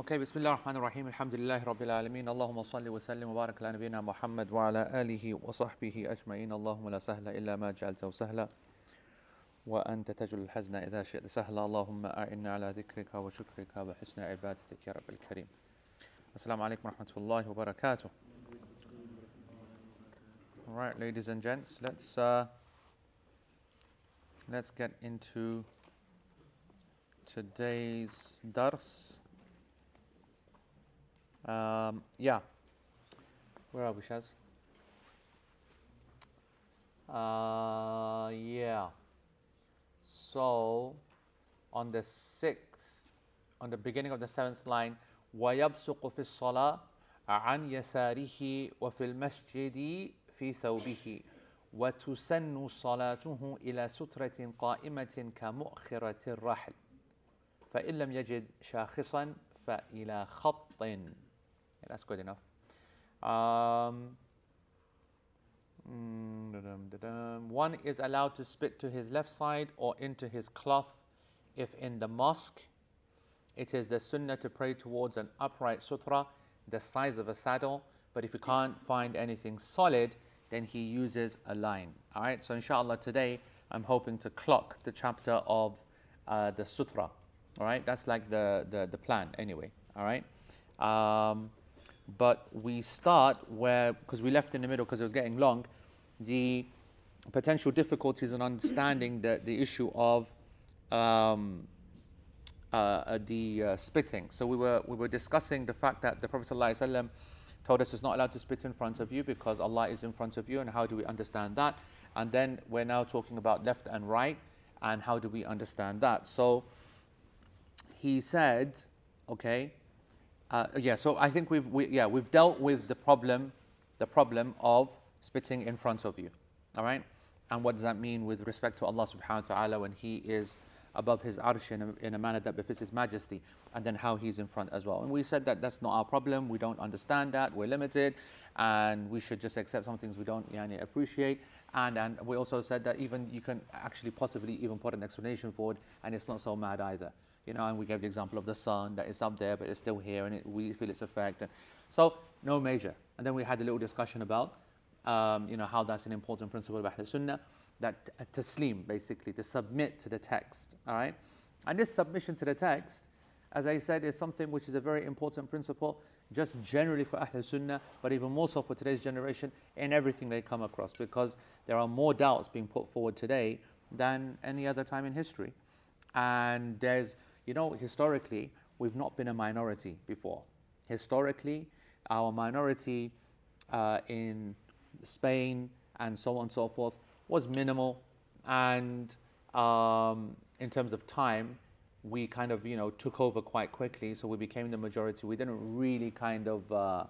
Okay, بسم الله الرحمن الرحيم الحمد لله رب العالمين اللهم صل وسلم وبارك على نبينا محمد وعلى آله وصحبه أجمعين اللهم لا سهل إلا ما جعلته سهلا وأنت تجعل الحزن إذا شئت سهلا اللهم أعنا على ذكرك وشكرك وحسن عبادتك يا رب الكريم السلام عليكم ورحمة الله وبركاته All right, ladies and gents, let's uh, let's get into today's dars. Um, yeah. Where are we, Shaz? Uh, yeah. So, on the sixth, on the beginning of the seventh line, ويبصق في الصلاة عن يساره وفي المسجد في ثوبه وتسن صلاته إلى سترة قائمة كمؤخرة الرحل فإن لم يجد شاخصا فإلى خط that's good enough. Um, mm, one is allowed to spit to his left side or into his cloth if in the mosque. It is the sunnah to pray towards an upright sutra the size of a saddle. But if you can't find anything solid then he uses a line. All right? So inshallah today i'm hoping to clock the chapter of uh, the sutra. All right? That's like the, the, the plan anyway. All right? Um, but we start where, because we left in the middle because it was getting long, the potential difficulties in understanding the, the issue of um, uh, uh, the uh, spitting. So we were, we were discussing the fact that the Prophet ﷺ told us it's not allowed to spit in front of you because Allah is in front of you, and how do we understand that? And then we're now talking about left and right, and how do we understand that? So he said, okay, uh, yeah, so I think we've we, yeah we've dealt with the problem, the problem of spitting in front of you, all right. And what does that mean with respect to Allah Subhanahu wa Taala when He is above His arsh in a, in a manner that befits His Majesty, and then how He's in front as well. And we said that that's not our problem. We don't understand that. We're limited, and we should just accept some things we don't yani, appreciate. And and we also said that even you can actually possibly even put an explanation forward, and it's not so mad either you know, and we gave the example of the sun that is up there, but it's still here, and it, we feel its effect. And so, no major. And then we had a little discussion about, um, you know, how that's an important principle of Ahl Sunnah, that uh, taslim, basically, to submit to the text, all right? And this submission to the text, as I said, is something which is a very important principle, just generally for Ahl Sunnah, but even more so for today's generation in everything they come across, because there are more doubts being put forward today than any other time in history. And there's you know, historically, we've not been a minority before. Historically, our minority uh, in Spain and so on and so forth was minimal. And um, in terms of time, we kind of, you know, took over quite quickly. So we became the majority. We didn't really kind of uh,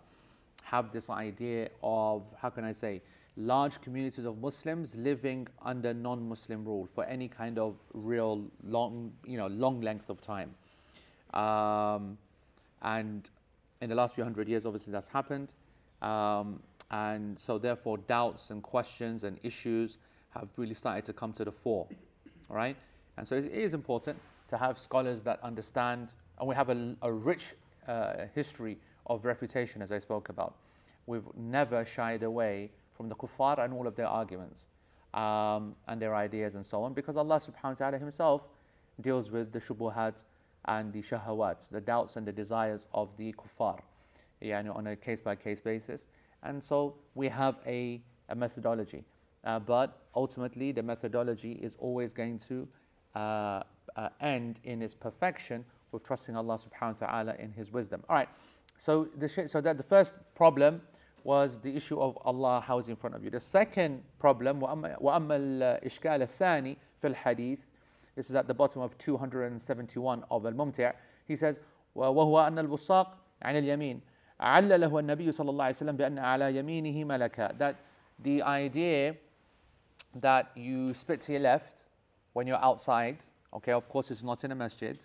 have this idea of, how can I say, large communities of Muslims living under non-Muslim rule for any kind of real long, you know, long length of time. Um, and in the last few hundred years, obviously that's happened. Um, and so therefore doubts and questions and issues have really started to come to the fore. All right? And so it is important to have scholars that understand, and we have a, a rich uh, history of refutation, as I spoke about. We've never shied away from the kuffar and all of their arguments um, and their ideas and so on, because Allah subhanahu wa ta'ala Himself deals with the shubuhat and the shahawat, the doubts and the desires of the kuffar, yani on a case by case basis. And so we have a, a methodology. Uh, but ultimately, the methodology is always going to uh, uh, end in its perfection with trusting Allah subhanahu wa ta'ala in His wisdom. All right, so, the, so that the first problem was the issue of Allah how is in front of you. The second problem, وأما الإشكال الثاني في الحديث, this is at the bottom of 271 of Al-Mumti' he says وهو أن البصاق عن اليمين علله النبي صلى الله عليه وسلم بأن على يمينه ملكا that the idea that you spit to your left when you're outside okay of course it's not in a masjid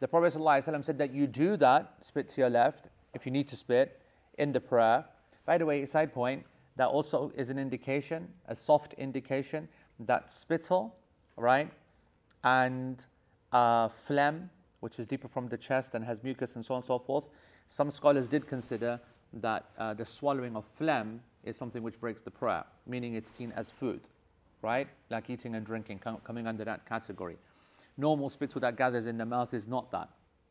the Prophet ﷺ said that you do that spit to your left if you need to spit in the prayer by the way, side point, that also is an indication, a soft indication that spittle, right, and uh, phlegm which is deeper from the chest and has mucus and so on and so forth, some scholars did consider that uh, the swallowing of phlegm is something which breaks the prayer, meaning it's seen as food, right? Like eating and drinking, com- coming under that category. Normal spittle that gathers in the mouth is not that.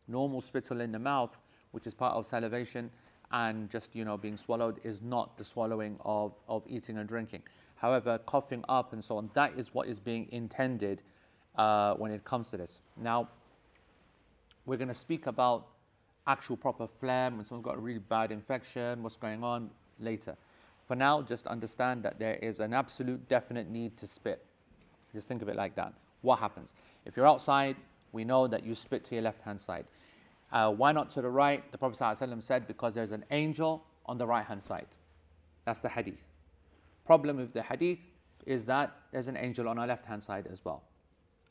Normal spittle in the mouth, which is part of salivation and just you know being swallowed, is not the swallowing of, of eating and drinking. However, coughing up and so on, that is what is being intended uh, when it comes to this. Now, we're going to speak about actual proper phlegm, when someone's got a really bad infection, what's going on later. For now, just understand that there is an absolute definite need to spit. Just think of it like that. What happens? If you're outside, we know that you spit to your left hand side. Uh, why not to the right? The Prophet ﷺ said, because there's an angel on the right hand side. That's the hadith. Problem with the hadith is that there's an angel on our left hand side as well.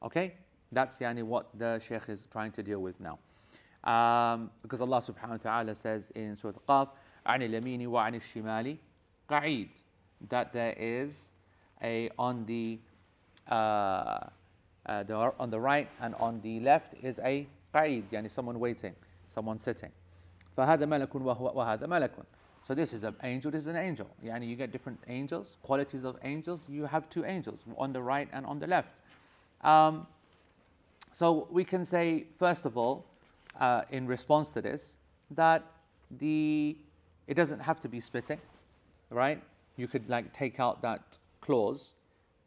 Okay? That's yani what the Shaykh is trying to deal with now. Um, because Allah subhanahu wa ta'ala says in Surah Qaf, عن اليمين وعن الشمال قعيد that there is a on the, uh, uh, the on the right and on the left is a قعيد يعني someone waiting someone sitting فهذا ملك وهذا ملك so this is an angel this is an angel يعني you get different angels qualities of angels you have two angels on the right and on the left um, so we can say first of all uh, in response to this that the it doesn't have to be spitting, right? You could like take out that clause,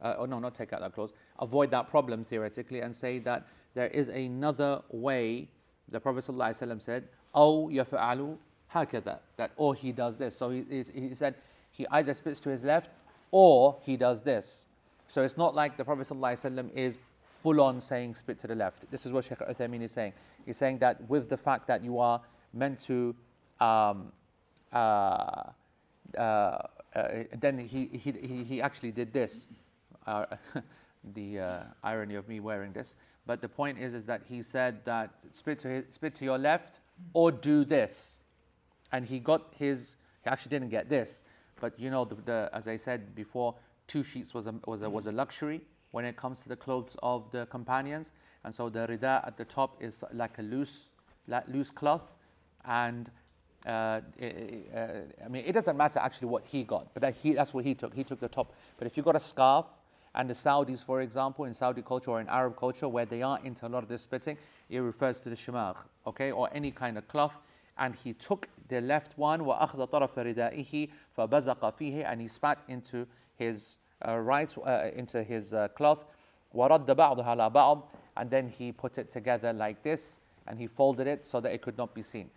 uh, or no, not take out that clause, avoid that problem theoretically, and say that there is another way. The Prophet ﷺ said, "Oh, yafa'alu hakada," that or he does this. So he, he said he either spits to his left or he does this. So it's not like the Prophet ﷺ is full on saying spit to the left. This is what Sheikh Uthaymeen is saying. He's saying that with the fact that you are meant to, um, uh, uh, uh, then he, he, he actually did this. Uh, the uh, irony of me wearing this. But the point is, is that he said that spit to, his, spit to your left or do this. And he got his, he actually didn't get this. But you know, the, the, as I said before, two sheets was a, was, a, was a luxury when it comes to the clothes of the companions. And so the rida at the top is like a loose, like loose cloth. And uh, it, uh, I mean, it doesn't matter actually what he got, but that he, that's what he took. He took the top. But if you got a scarf, and the Saudis, for example, in Saudi culture or in Arab culture, where they are into a lot of this spitting, it refers to the shimagh, okay, or any kind of cloth. And he took the left one, وَأَخْذَ طَرَفَ رِدَائِهِ فَبَزَقَ فِيهِ And he spat into his uh, right, uh, into his uh, cloth. وَرَدَّ بَعْضُهَا عَلَى بَعْض And then he put it together like this, and he folded it so that it could not be seen.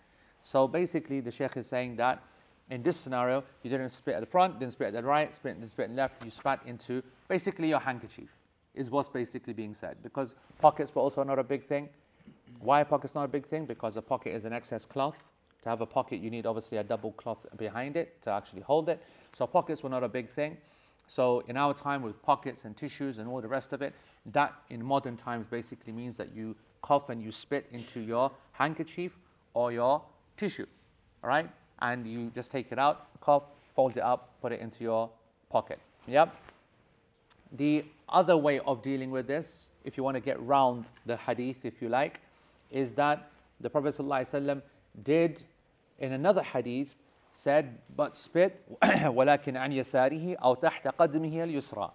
So basically, the Sheikh is saying that in this scenario, you didn't spit at the front, didn't spit at the right, spit, didn't spit at the left, you spat into basically your handkerchief, is what's basically being said. Because pockets were also not a big thing. Why a pocket's not a big thing? Because a pocket is an excess cloth. To have a pocket, you need obviously a double cloth behind it to actually hold it. So pockets were not a big thing. So in our time with pockets and tissues and all the rest of it, that in modern times basically means that you cough and you spit into your handkerchief or your tissue, all right? And you just take it out, cough, fold it up, put it into your pocket. Yep. The other way of dealing with this, if you want to get round the hadith, if you like, is that the Prophet ﷺ did in another hadith said, but spit ولكن عن يساره أو تحت قدمه اليسرى.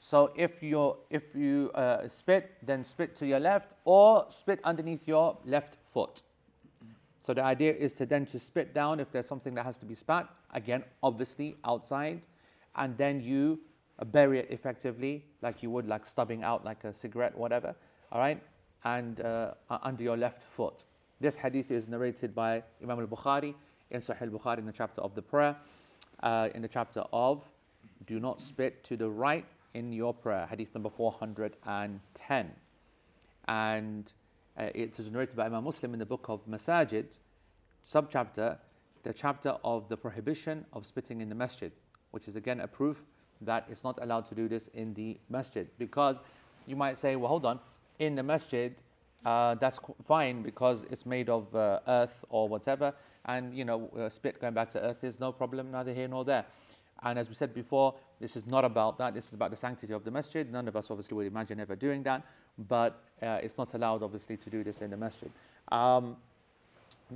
So if you if you uh, spit, then spit to your left or spit underneath your left foot. So the idea is to then to spit down if there's something that has to be spat. Again, obviously outside, and then you bury it effectively, like you would like stubbing out like a cigarette, whatever. All right, and uh, under your left foot. This hadith is narrated by Imam al-Bukhari in Sahih Bukhari in the chapter of the prayer, uh, in the chapter of do not spit to the right in your prayer, hadith number 410. And uh, it is narrated by Imam Muslim in the book of Masajid, subchapter, the chapter of the prohibition of spitting in the masjid, which is again a proof that it's not allowed to do this in the masjid. Because you might say, well, hold on, in the masjid, uh, that's fine because it's made of uh, earth or whatever, and you know, uh, spit going back to earth is no problem, neither here nor there. And as we said before, this is not about that. This is about the sanctity of the masjid. None of us obviously would imagine ever doing that. But uh, it's not allowed, obviously, to do this in the masjid. Um,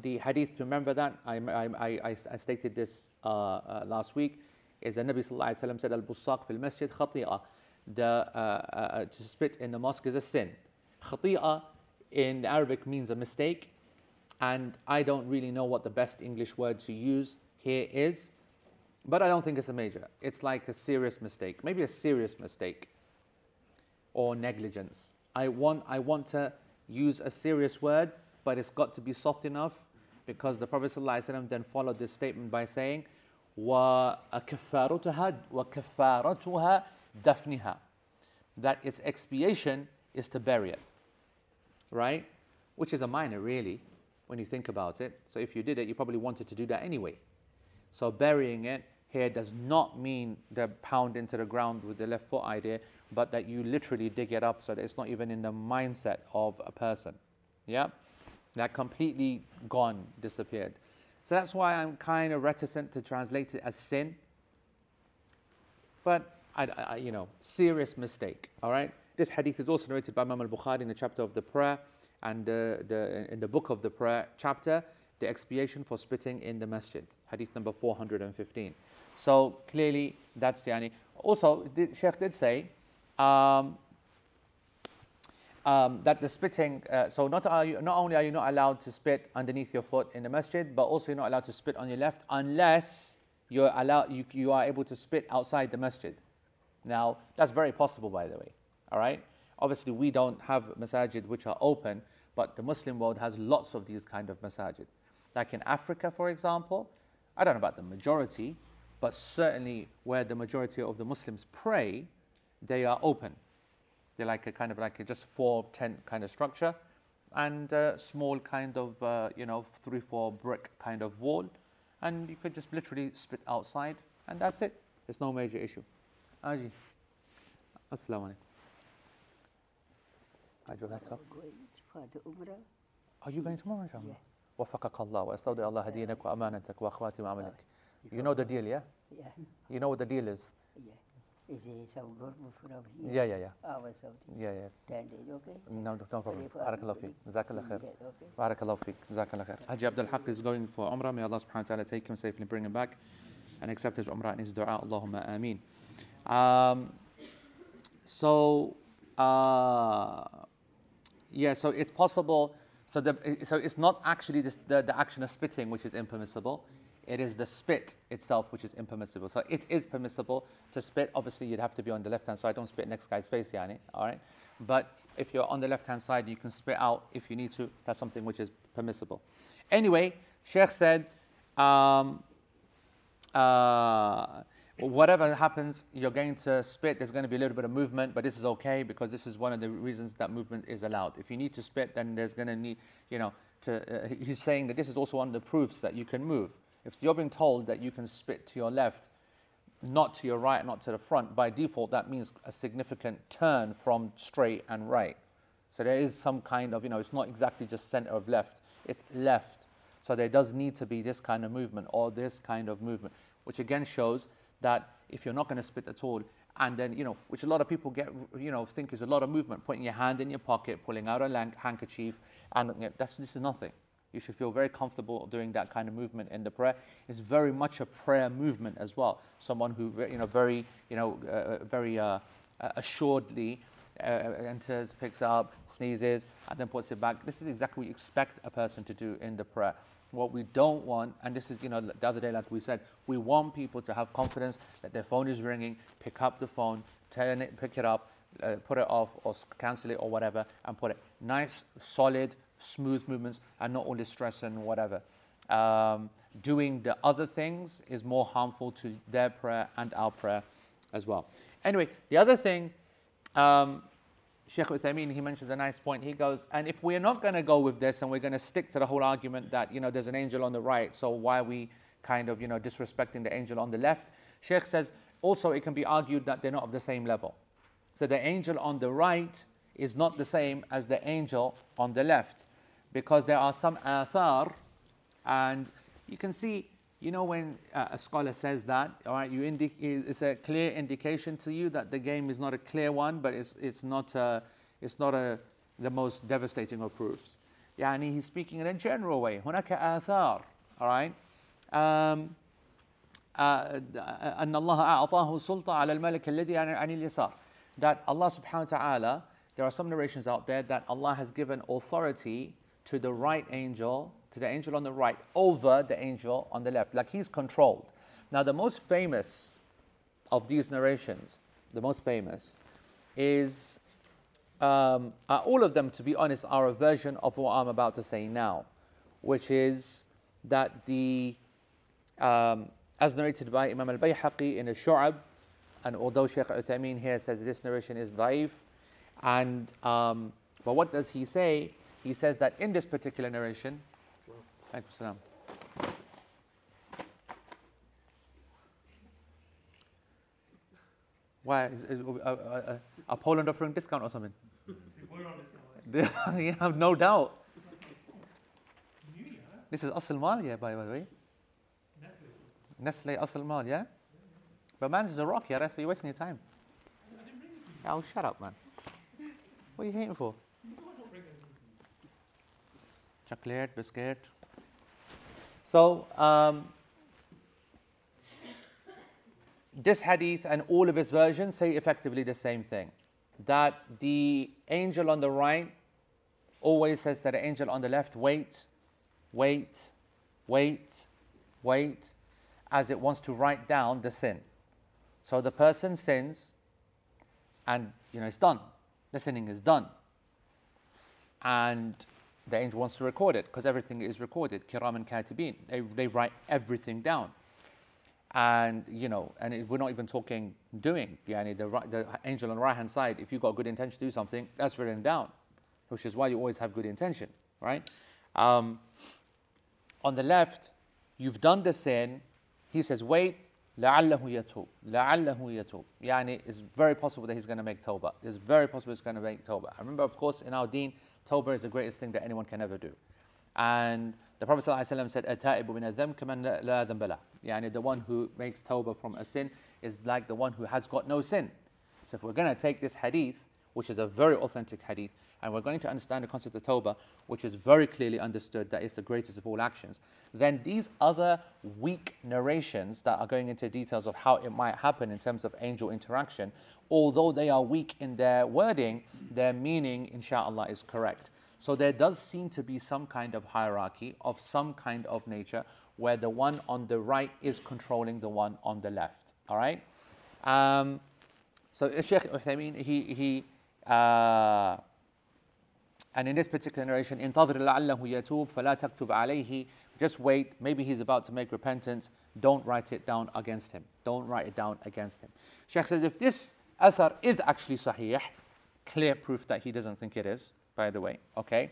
the hadith, to remember that, I, I, I, I stated this uh, uh, last week, is the Nabi Sallallahu said, Al-Busaq fil masjid khati'ah. The, uh, uh, to spit in the mosque is a sin. Khati'ah in Arabic means a mistake, and I don't really know what the best English word to use here is, but I don't think it's a major. It's like a serious mistake, maybe a serious mistake or negligence. I want, I want to use a serious word, but it's got to be soft enough because the Prophet ﷺ then followed this statement by saying, وَكَفَّارَتُهَا وَكَفَّارَتُهَا دَفْنِهَا That its expiation is to bury it, right? Which is a minor, really, when you think about it. So if you did it, you probably wanted to do that anyway. So burying it here does not mean the pound into the ground with the left foot idea, but that you literally dig it up so that it's not even in the mindset of a person. Yeah? That completely gone, disappeared. So that's why I'm kind of reticent to translate it as sin. But, I, I, you know, serious mistake, all right? This hadith is also narrated by Imam al-Bukhari in the chapter of the prayer and the, in the book of the prayer chapter, the expiation for spitting in the masjid, hadith number 415. So clearly that's the yani. Also, the Sheikh did say um, um, that the spitting, uh, so not, are you, not only are you not allowed to spit underneath your foot in the masjid, but also you're not allowed to spit on your left unless you're allowed, you, you are able to spit outside the masjid. Now, that's very possible, by the way. All right? Obviously, we don't have masajid which are open, but the Muslim world has lots of these kind of masajid. Like in Africa, for example, I don't know about the majority, but certainly where the majority of the Muslims pray, they are open. They're like a kind of like a just four tent kind of structure and a small kind of, uh, you know, three, four brick kind of wall. And you could just literally spit outside and that's it. There's no major issue. Aji. Assalamu alaikum. Are you going tomorrow, inshallah? Yeah. وفقك الله واستودع الله دينك وامانتك واخواتي وعملك. You know the deal, yeah? Yeah. You know what the deal is? Is it some good from here? Yeah, yeah, yeah. Our Saudi. Yeah, yeah. Ten days, okay? No, no problem. Barakallahu feek. Jazakallah khair. Barakallahu feek. Jazakallah khair. Haji Abdul Haq is going for Umrah. May Allah subhanahu wa ta'ala take him safely, bring him back, and accept his Umrah and his dua. Allahumma ameen. Um, so, uh, yeah, so it's possible. So, the, so it's not actually this, the, the action of spitting which is impermissible. It is the spit itself which is impermissible. So it is permissible to spit. Obviously, you'd have to be on the left hand side. Don't spit next guy's face, yani. All right. But if you're on the left hand side, you can spit out if you need to. That's something which is permissible. Anyway, Sheikh said, um, uh, whatever happens, you're going to spit. There's going to be a little bit of movement, but this is okay because this is one of the reasons that movement is allowed. If you need to spit, then there's going to need, you know, to, uh, he's saying that this is also one of the proofs that you can move. If you're being told that you can spit to your left, not to your right, not to the front, by default, that means a significant turn from straight and right. So there is some kind of, you know, it's not exactly just center of left, it's left. So there does need to be this kind of movement or this kind of movement, which again shows that if you're not going to spit at all, and then, you know, which a lot of people get, you know, think is a lot of movement, putting your hand in your pocket, pulling out a handkerchief, and you know, that's, this is nothing. You should feel very comfortable doing that kind of movement in the prayer. It's very much a prayer movement as well. Someone who, you know, very, you know, uh, uh very uh, uh, assuredly uh, enters, picks up, sneezes, and then puts it back. This is exactly what you expect a person to do in the prayer. What we don't want, and this is, you know, the other day, like we said, we want people to have confidence that their phone is ringing, pick up the phone, turn it, pick it up, uh, put it off, or cancel it, or whatever, and put it nice, solid, smooth movements and not all this stress and whatever. Um, doing the other things is more harmful to their prayer and our prayer as well. Anyway, the other thing, um, Sheikh Uthaymeen, he mentions a nice point. He goes, and if we're not going to go with this and we're going to stick to the whole argument that, you know, there's an angel on the right, so why are we kind of, you know, disrespecting the angel on the left? Sheikh says, also it can be argued that they're not of the same level. So the angel on the right is not the same as the angel on the left because there are some athar and you can see you know when uh, a scholar says that all right you indi- it's a clear indication to you that the game is not a clear one but it's, it's not a, it's not a, the most devastating of proofs. يعني he's speaking in a general way. هناك آثار. All right. Um, uh, أن الله أعطاه سلطة على الملك الذي عن اليسار. That Allah subhanahu wa ta'ala, there are some narrations out there that Allah has given authority to the right angel, to the angel on the right, over the angel on the left. Like he's controlled. Now, the most famous of these narrations, the most famous, is um, uh, all of them, to be honest, are a version of what I'm about to say now, which is that the, um, as narrated by Imam al Bayhaqi in a Shu'ab, and although Shaykh Uthaymeen here says this narration is daif, and um, but what does he say? He says that in this particular narration, why is, is, uh, uh, uh, a Poland offering discount or something? you have no doubt. This is Asl Mal, yeah, by the way. Nestle Asl Mal, yeah? But man, this is a rock, yeah, so you're wasting your time. Oh, shut up, man. What are you hating for? Chocolate, biscuit. So, um, this hadith and all of its versions say effectively the same thing that the angel on the right always says that the angel on the left, wait, wait, wait, wait, as it wants to write down the sin. So the person sins, and you know it's done. The sinning is done, and the angel wants to record it because everything is recorded. Kiraman Katibin, they, they write everything down. And, you know, and it, we're not even talking doing. Yani the, the angel on the right hand side, if you've got good intention to do something, that's written down, which is why you always have good intention, right? Um, on the left, you've done the sin. He says, wait, لعله يتوب لعله يتوب يعني it's very possible that he's going to make tawbah it's very possible he's going to make tawbah I remember of course in our deen Tawbah is the greatest thing that anyone can ever do. And the Prophet ﷺ said, min the one who makes tawbah from a sin is like the one who has got no sin. So if we're going to take this hadith, which is a very authentic hadith, and we're going to understand the concept of tawbah, which is very clearly understood that it's the greatest of all actions, then these other weak narrations that are going into details of how it might happen in terms of angel interaction, although they are weak in their wording, their meaning, inshallah, is correct. So there does seem to be some kind of hierarchy of some kind of nature where the one on the right is controlling the one on the left. All right? Um, so Sheikh Uthaymeen, he, he uh, and in this particular narration, انتظر لعله يتوب فلا تكتب عليه just wait, maybe he's about to make repentance, don't write it down against him. Don't write it down against him. Sheikh says if this athar is actually sahih, clear proof that he doesn't think it is, by the way, okay,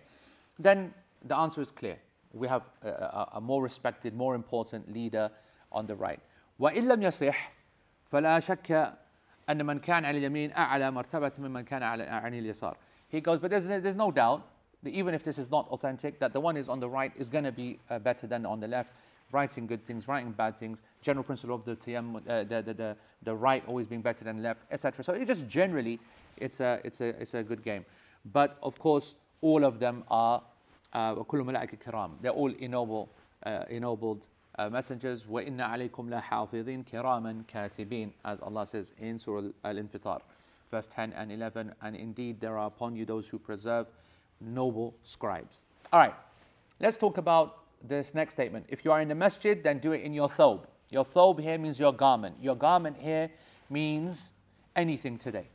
then the answer is clear. We have a, a, a more respected, more important leader on the right. وإن لم يصح فلا شك أن من كان على اليمين أعلى مرتبة ممن كان على عن اليسار. He goes, but there's, there's no doubt that even if this is not authentic, that the one is on the right is going to be uh, better than on the left. Writing good things, writing bad things, general principle of the tayammum, uh, the, the, the, the right always being better than left, etc. So it just generally, it's a, it's, a, it's a good game. But of course, all of them are وكل ملائكة كرام. They're all ennobled, uh, ennobled uh, messengers. وإن عليكم لحافظين كراما كاتبين as Allah says in Surah Al-Infitar verse 10 and 11 and indeed there are upon you those who preserve noble scribes. All right, let's talk about this next statement. If you are in the masjid, then do it in your thobe. Your thobe here means your garment. Your garment here means anything today.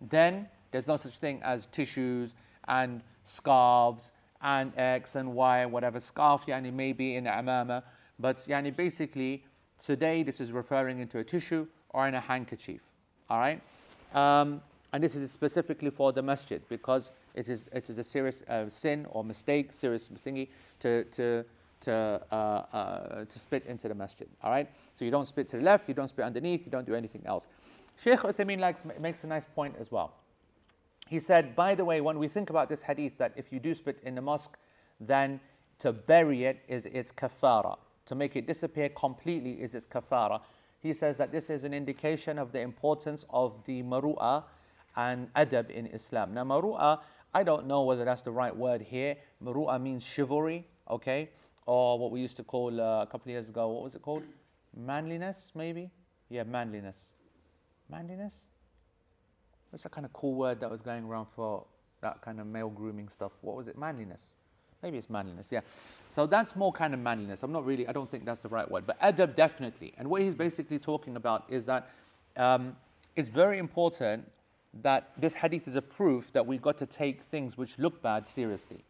Then there's no such thing as tissues and scarves and X and Y and whatever. Scarf, yani maybe in the amama. But yani basically, today this is referring into a tissue or in a handkerchief. All right? Um, and this is specifically for the masjid because it is, it is a serious uh, sin or mistake, serious thingy to, to, to, uh, uh, to spit into the masjid. All right? So you don't spit to the left, you don't spit underneath, you don't do anything else. Sheikh Uthaymeen likes, makes a nice point as well he said, by the way, when we think about this hadith, that if you do spit in the mosque, then to bury it is its kafara. To make it disappear completely is its kafara. He says that this is an indication of the importance of the maru'ah and adab in Islam. Now, maru'a, I don't know whether that's the right word here. Maru'a means chivalry, okay? Or what we used to call uh, a couple of years ago, what was it called? Manliness, maybe? Yeah, manliness. Manliness? What's that kind of cool word that was going around for that kind of male grooming stuff? What was it? Manliness. Maybe it's manliness, yeah. So that's more kind of manliness. I'm not really, I don't think that's the right word, but adab definitely. And what he's basically talking about is that um, it's very important that this hadith is a proof that we've got to take things which look bad seriously.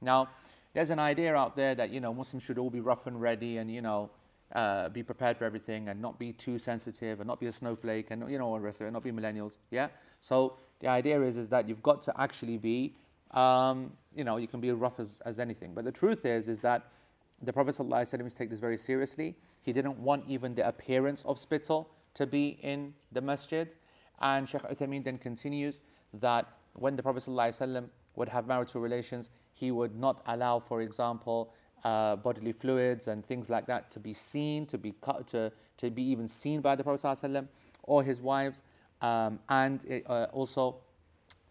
Now, there's an idea out there that, you know, Muslims should all be rough and ready and, you know, uh, be prepared for everything and not be too sensitive and not be a snowflake and, you know, all the rest of it, not be millennials, yeah? So the idea is, is that you've got to actually be um, you know, you can be rough as, as anything. But the truth is, is that the Prophet ﷺ used to take this very seriously. He didn't want even the appearance of spittle to be in the masjid. And Sheikh Uthaymeen then continues that when the Prophet ﷺ would have marital relations, he would not allow, for example, uh, bodily fluids and things like that to be seen, to be cut, to, to be even seen by the Prophet ﷺ or his wives. Um, and it, uh, also,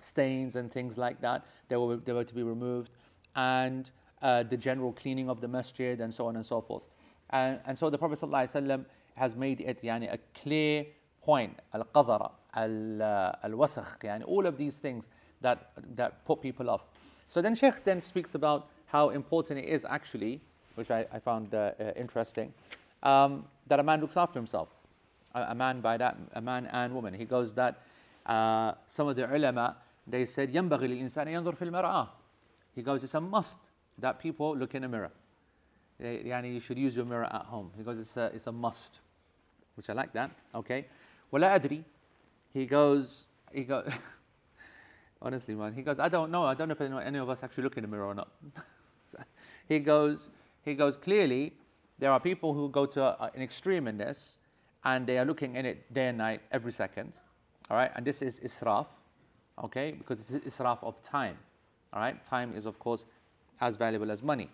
stains and things like that. They were, they were to be removed. And uh, the general cleaning of the masjid and so on and so forth. And, and so the Prophet ﷺ has made it yani, a clear point, al-qadara, al-wasakh, yani, all of these things that, that put people off. So then Sheikh then speaks about how important it is actually, which I, I found uh, uh, interesting, um, that a man looks after himself. A, a, man by that, a man and woman. He goes that uh, some of the ulama, they said, ينبغي للإنسان ينظر في المرأة. He goes, it's a must that people look in a mirror. Yani you should use your mirror at home. He goes, it's a, it's a must. Which I like that. Okay. ولا أدري. He goes, he goes, honestly man, he goes, I don't know. I don't know if any of us actually look in the mirror or not. he goes, he goes, clearly there are people who go to a, an extreme in this and they are looking in it day and night every second. All right. And this is israf okay? Because it's israf of time, all right? Time is, of course, as valuable as money.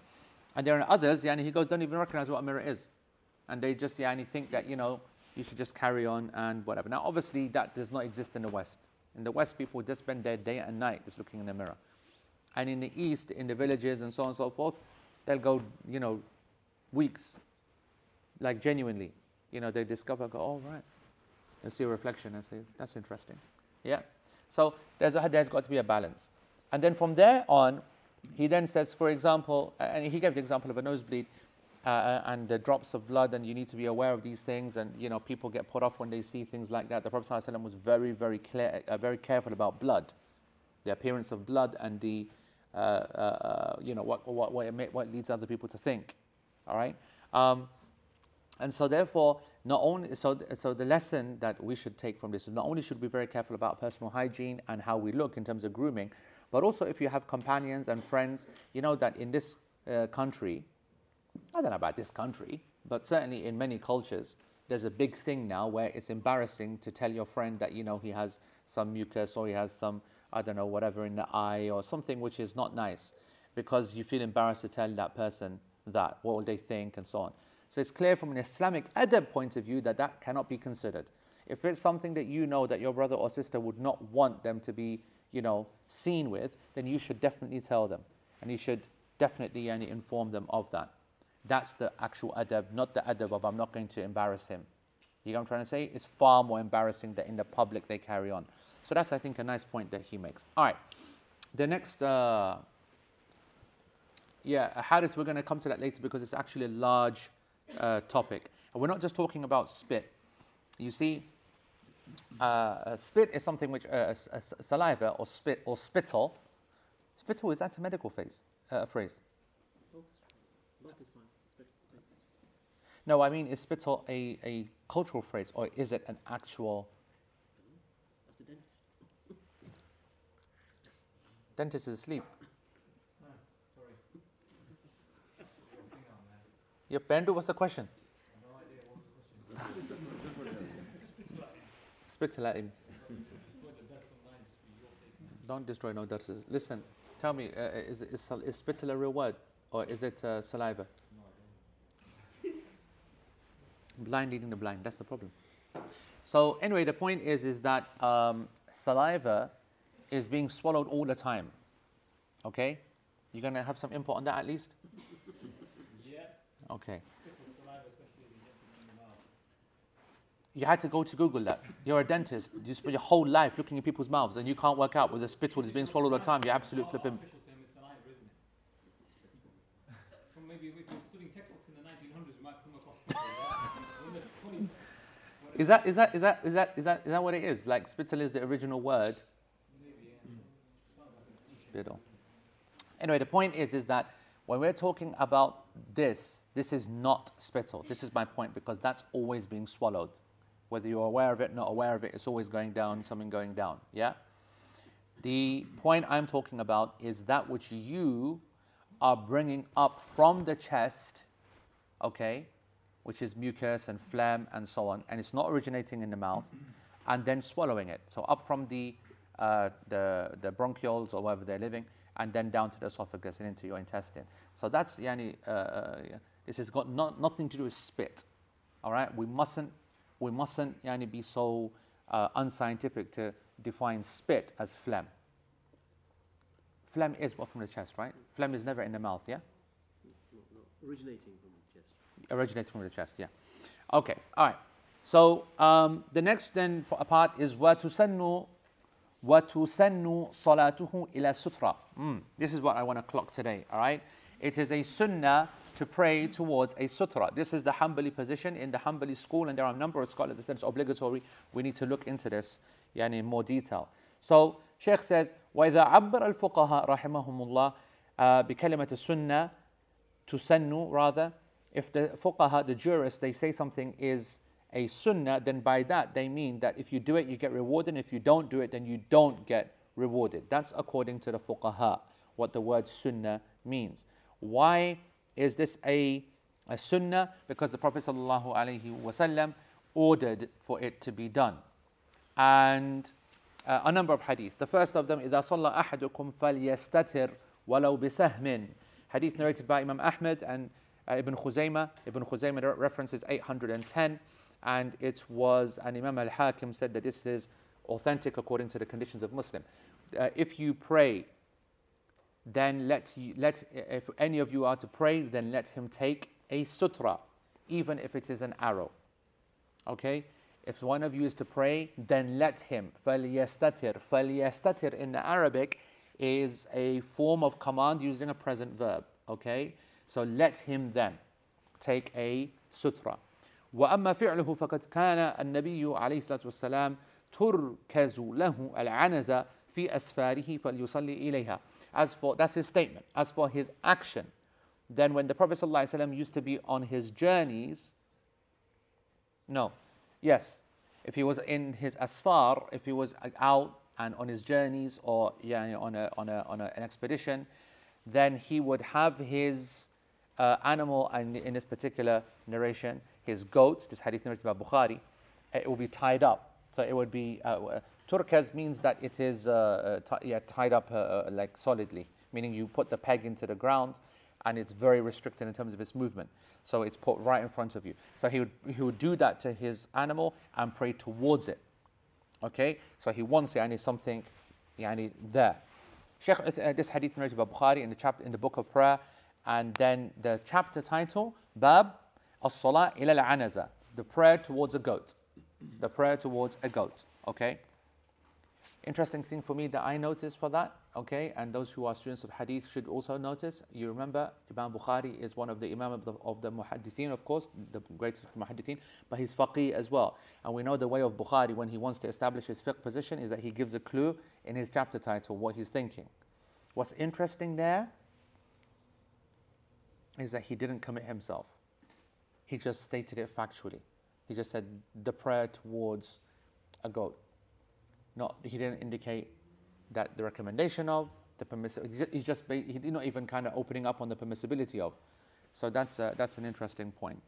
And there are others, yani, he goes, don't even recognize what a mirror is. And they just yani, think that, you know, you should just carry on and whatever. Now, obviously, that does not exist in the West. In the West, people just spend their day and night just looking in the mirror. And in the East, in the villages and so on and so forth, they'll go, you know, weeks, like genuinely. You know, they discover, go, oh, right. They see a reflection and say, that's interesting. Yeah. So there's, a, there's got to be a balance. And then from there on, he then says, for example, and he gave the example of a nosebleed uh, uh, and the drops of blood, and you need to be aware of these things. And you know, people get put off when they see things like that. The Prophet ﷺ was very, very clear, uh, very careful about blood, the appearance of blood, and the uh, uh, uh you know what, what, what, may, what, leads other people to think. All right. Um, and so, therefore, not only so, so the lesson that we should take from this is not only should we be very careful about personal hygiene and how we look in terms of grooming, but also if you have companions and friends, you know that in this uh, country, I don't know about this country, but certainly in many cultures, there's a big thing now where it's embarrassing to tell your friend that you know he has some mucus or he has some I don't know whatever in the eye or something which is not nice, because you feel embarrassed to tell that person that. What will they think and so on. So it's clear from an Islamic adab point of view that that cannot be considered. If it's something that you know that your brother or sister would not want them to be, you know, seen with, then you should definitely tell them. And you should definitely yani, inform them of that. That's the actual adab, not the adab of I'm not going to embarrass him. You know what I'm trying to say? It's far more embarrassing that in the public they carry on. So that's, I think, a nice point that he makes. All right. The next, uh, yeah, hadith, we're going to come to that later because it's actually a large uh, topic. And we're not just talking about spit. You see, uh, spit is something which, uh, saliva or spit or spittle. Spittle, is that a medical phase, uh, phrase? No, I mean, is spittle a, a cultural phrase or is it an actual? Dentist is asleep. Your Pendu, what's the question? Spit him. Don't destroy no darses. Listen, tell me, uh, is, is, is spit a real word or is it uh, saliva? blind leading the blind, that's the problem. So anyway, the point is, is that um, saliva is being swallowed all the time. Okay? You're going to have some input on that at least? Okay. Spittle saliva, especially if you get it in the mouth. You had to go to Google that. You're a dentist. You spend your whole life looking at people's mouths and you can't work out whether spittle is being swallowed all the time. You're absolute flipping. is saliva, isn't it? so maybe if you're studying textbooks in the 1900s, we might come across spittle. Yeah? When the 20 Is that, is, that, is, that, is, that, is, that, is that what it is? Like spittle is the original word? maybe, yeah. Sounds Spittle. Anyway, the point is, is that when we're talking about this, this is not spittle. This is my point because that's always being swallowed. Whether you're aware of it, not aware of it, it's always going down, something going down. Yeah? The point I'm talking about is that which you are bringing up from the chest, okay, which is mucus and phlegm and so on, and it's not originating in the mouth, and then swallowing it. So up from the, uh, the, the bronchioles or wherever they're living, and then down to the esophagus and into your intestine. So that's yani, uh, uh, this has got not, nothing to do with spit. All right, we mustn't we mustn't yani, be so uh, unscientific to define spit as phlegm. Phlegm is what from the chest, right? Phlegm is never in the mouth, yeah? No, no, originating from the chest. originates from the chest, yeah. Okay, all right. So um, the next then p- part is وَتُسَنُّ وَتُسَنُّ صَلَاتُهُ إِلَى sutra. Mm, this is what I want to clock today, all right? It is a sunnah to pray towards a sutra. This is the Hanbali position in the Hanbali school, and there are a number of scholars that said it's obligatory. We need to look into this yani, in more detail. So Sheikh says, وَإِذَا عَبَّرَ الْفُقَهَاء رَحِمَهُمُ اللَّهِ uh, بِكَلِمَةِ السُنَّةِ tusannu rather if the fuqaha the jurists they say something is a sunnah then by that they mean that if you do it you get rewarded and if you don't do it then you don't get rewarded that's according to the fuqaha what the word sunnah means why is this a, a sunnah because the prophet sallallahu alaihi wasallam ordered for it to be done and uh, a number of hadith. The first of them, إذا صلى أحدكم فليستتر ولو بسهم. Hadith narrated by Imam Ahmed and uh, Ibn Khuzaymah. Ibn Khuzaymah re- references 810, and it was, and Imam Al Hakim said that this is authentic according to the conditions of Muslim. Uh, if you pray, then let, you, let if any of you are to pray, then let him take a sutra, even if it is an arrow. Okay? If one of you is to pray, then let him. فَلْيَسْتَتِرْ فَلْيَسْتَتِرْ in the Arabic is a form of command using a present verb. Okay? So let him then take a sutra. وأما فعله فقد كان النبي عليه الصلاة والسلام تركز له العنزة في أسفاره فليصلي إليها. As for that's his statement. As for his action, then when the Prophet ﷺ used to be on his journeys, no. Yes. If he was in his asfar, if he was out and on his journeys or yeah, on, a, on, a, on a, an expedition, then he would have his uh, animal, and in this particular narration, his goat, this hadith narrated by Bukhari, it will be tied up. So it would be, uh, uh, turkaz means that it is uh, uh, ti- yeah, tied up uh, uh, like solidly, meaning you put the peg into the ground and it's very restricted in terms of its movement. So it's put right in front of you. So he would, he would do that to his animal and pray towards it. Okay? So he wants it it's something yani, there. Sheikh, uh, this hadith narrated by Bukhari in the, chapter, in the book of prayer. And then the chapter title, Bab as-salah ila al-anaza, the prayer towards a goat. The prayer towards a goat. Okay? Interesting thing for me that I noticed for that, okay, and those who are students of hadith should also notice. You remember, Imam Bukhari is one of the Imam of the, of the Muhaddithin, of course, the greatest of the Muhaddithin, but he's faqih as well. And we know the way of Bukhari when he wants to establish his fiqh position is that he gives a clue in his chapter title what he's thinking. What's interesting there is that he didn't commit himself. He just stated it factually. He just said the prayer towards a goat. Not, he didn't indicate that the recommendation of the permissibility. He's just he's not even kind of opening up on the permissibility of. So that's a, that's an interesting point.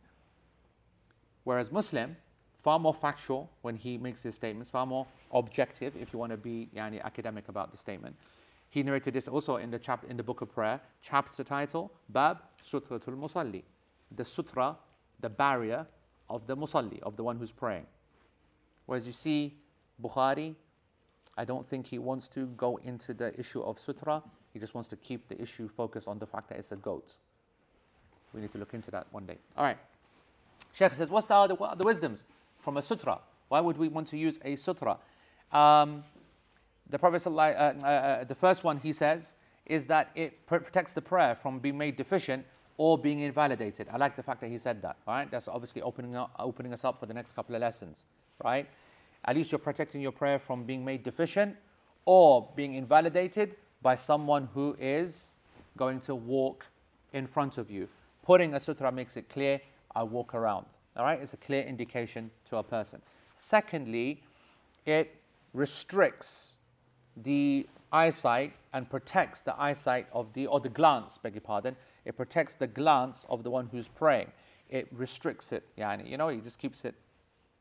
Whereas Muslim, far more factual when he makes his statements, far more objective if you want to be yani, academic about the statement. He narrated this also in the chap in the book of prayer, chapter title, Bab Sutratul Musalli. The sutra, the barrier of the musalli, of the one who's praying. Whereas you see Bukhari, I don't think he wants to go into the issue of sutra. He just wants to keep the issue focused on the fact that it's a goat. We need to look into that one day. All right. Sheikh says, what's the other, the wisdoms from a sutra? Why would we want to use a sutra? Um, the Prophet, uh, uh, uh, the first one he says is that it pr- protects the prayer from being made deficient or being invalidated. I like the fact that he said that. Right, that's obviously opening up, opening us up for the next couple of lessons. Right, at least you're protecting your prayer from being made deficient or being invalidated by someone who is going to walk in front of you. Putting a sutra makes it clear. I walk around. All right, it's a clear indication to a person. Secondly, it restricts the eyesight and protects the eyesight of the, or the glance, beg your pardon, it protects the glance of the one who's praying. It restricts it, yani, you know, it just keeps it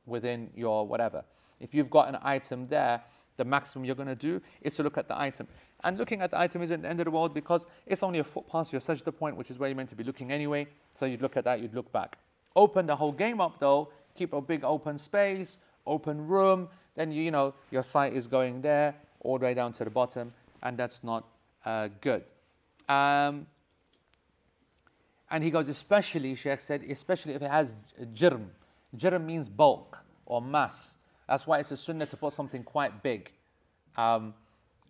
within your whatever. If you've got an item there, the maximum you're going to do is to look at the item. And looking at the item isn't the end of the world because it's only a foot past your sajda point, which is where you're meant to be looking anyway. So you'd look at that, you'd look back. Open the whole game up though, keep a big open space, open room, then you, you know your sight is going there all the way down to the bottom, and that's not uh, good. Um, and he goes, especially, Sheikh said, especially if it has jirm. Jirm means bulk or mass. That's why it's a sunnah to put something quite big. Um,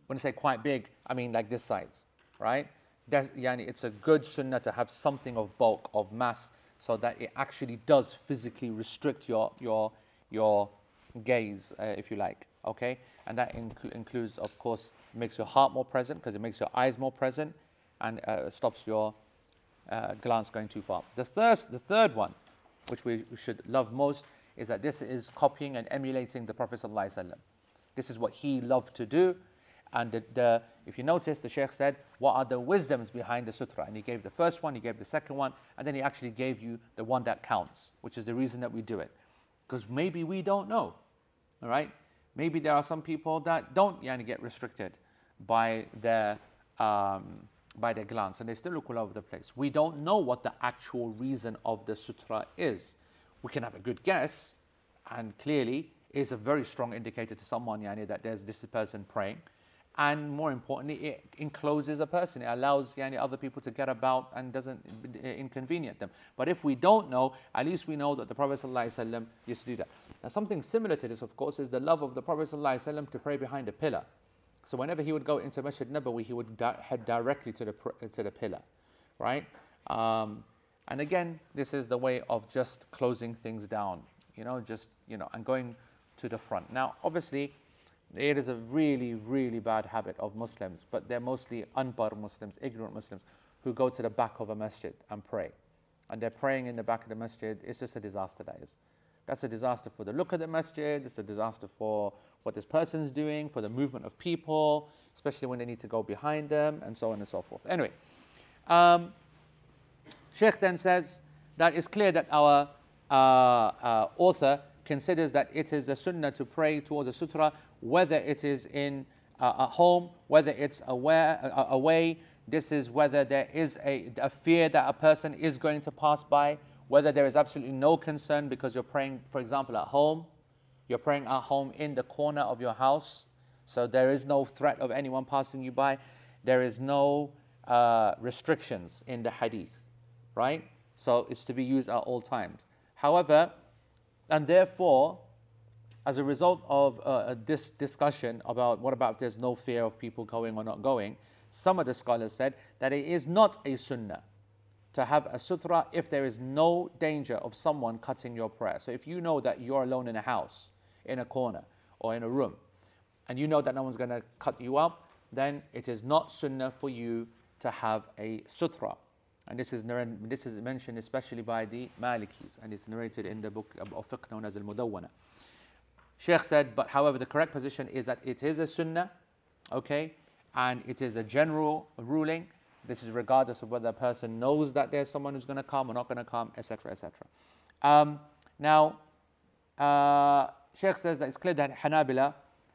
when I say quite big, I mean like this size, right? That's, yani, it's a good sunnah to have something of bulk, of mass, so that it actually does physically restrict your, your, your gaze, uh, if you like, okay? And that inc- includes, of course, makes your heart more present because it makes your eyes more present and uh, stops your uh, glance going too far. The third, the third one, which we, should love most, is that this is copying and emulating the Prophet ﷺ. This is what he loved to do. And the, the, if you notice, the Sheikh said, What are the wisdoms behind the sutra? And he gave the first one, he gave the second one, and then he actually gave you the one that counts, which is the reason that we do it. Because maybe we don't know. All right? Maybe there are some people that don't yani, get restricted by their um, by their glance and they still look all over the place. We don't know what the actual reason of the sutra is. We can have a good guess, and clearly is a very strong indicator to someone yani, that there's this person praying. And more importantly, it encloses a person. It allows yani, other people to get about and doesn't inconvenience them. But if we don't know, at least we know that the Prophet ﷺ used to do that. Now, something similar to this, of course, is the love of the Prophet ﷺ to pray behind a pillar. So whenever he would go into Masjid Nabawi, he would di- head directly to the, to the pillar, right? Um, and again, this is the way of just closing things down, you know, just, you know, and going to the front. Now, obviously, it is a really, really bad habit of Muslims, but they're mostly unbar Muslims, ignorant Muslims, who go to the back of a masjid and pray. And they're praying in the back of the masjid. It's just a disaster, that is. That's a disaster for the look of the masjid, it's a disaster for what this person is doing, for the movement of people, especially when they need to go behind them, and so on and so forth. Anyway, um, Sheikh then says that it's clear that our uh, uh, author considers that it is a sunnah to pray towards a sutra, whether it is in uh, a home, whether it's aware, uh, away. This is whether there is a, a fear that a person is going to pass by, whether there is absolutely no concern because you're praying, for example, at home you're praying at home in the corner of your house, so there is no threat of anyone passing you by. There is no uh, restrictions in the hadith, right? So it's to be used at all times. However, and therefore, as a result of uh, this discussion about what about if there's no fear of people going or not going, some of the scholars said that it is not a sunnah to have a sutra if there is no danger of someone cutting your prayer. So if you know that you're alone in a house in a corner or in a room, and you know that no one's going to cut you up, then it is not sunnah for you to have a sutra. And this is, this is mentioned especially by the Malikis, and it's narrated in the book of fiqh known as Al Mudawwana. Sheikh said, but however, the correct position is that it is a sunnah, okay, and it is a general ruling. This is regardless of whether a person knows that there's someone who's going to come or not going to come, etc., etc. Um, now, uh, Sheikh says that it's clear that Hanabila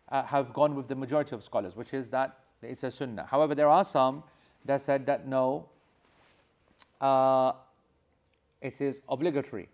uh, have gone with the majority of scholars, which is that it's a sunnah. However, there are some that said that no, uh, it is obligatory.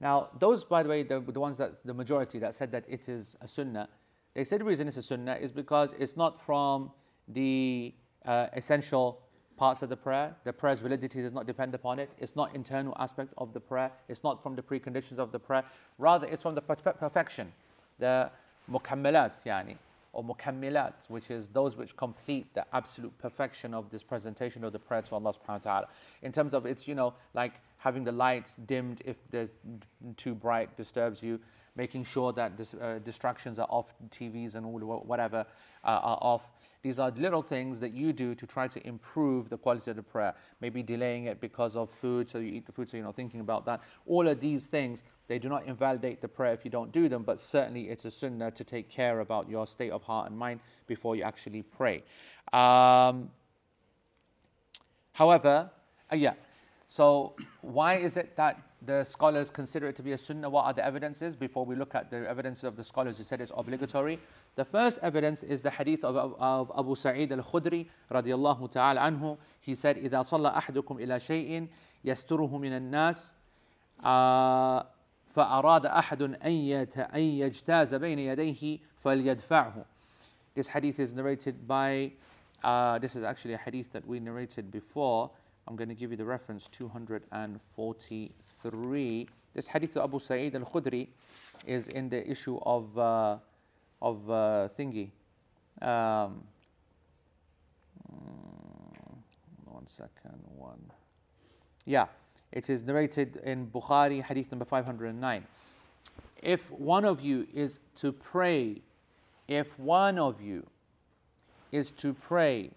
Now, those, by the way, the, the ones that the majority that said that it is a sunnah, they said the reason it's a sunnah is because it's not from the uh, essential parts of the prayer. The prayer's validity does not depend upon it. It's not internal aspect of the prayer. It's not from the preconditions of the prayer. Rather, it's from the perfe- perfection, the mukammilat, yani, or mukammilat, which is those which complete the absolute perfection of this presentation of the prayer to Allah subhanahu wa ta'ala. In terms of it's, you know, like having the lights dimmed if they're too bright disturbs you, making sure that dis- uh, distractions are off, TVs and all wha- whatever uh, are off. These are little things that you do to try to improve the quality of the prayer. Maybe delaying it because of food, so you eat the food, so you're not thinking about that. All of these things, they do not invalidate the prayer if you don't do them, but certainly it's a sunnah to take care about your state of heart and mind before you actually pray. Um, however, uh, yeah, so why is it that the scholars consider it to be a sunnah? What are the evidences before we look at the evidences of the scholars who said it's obligatory? The first evidence is the hadith of, of Abu Sa'id al-Khudri radiyallahu ta'ala anhu. He said, إِذَا صَلَّى أَحْدُكُمْ إِلَى شَيْءٍ يَسْتُرُهُ مِنَ النَّاسِ آه، فأراد أحد أن يت- أن يجتاز بين يديه فليدفعه. This hadith is narrated by, uh, this is actually a hadith that we narrated before. I'm going to give you the reference 243. This hadith of Abu Sa'id al Khudri is in the issue of, uh, of uh, thingy. Um, mm, one second, one. Yeah, it is narrated in Bukhari, hadith number 509. If one of you is to pray, if one of you is to pray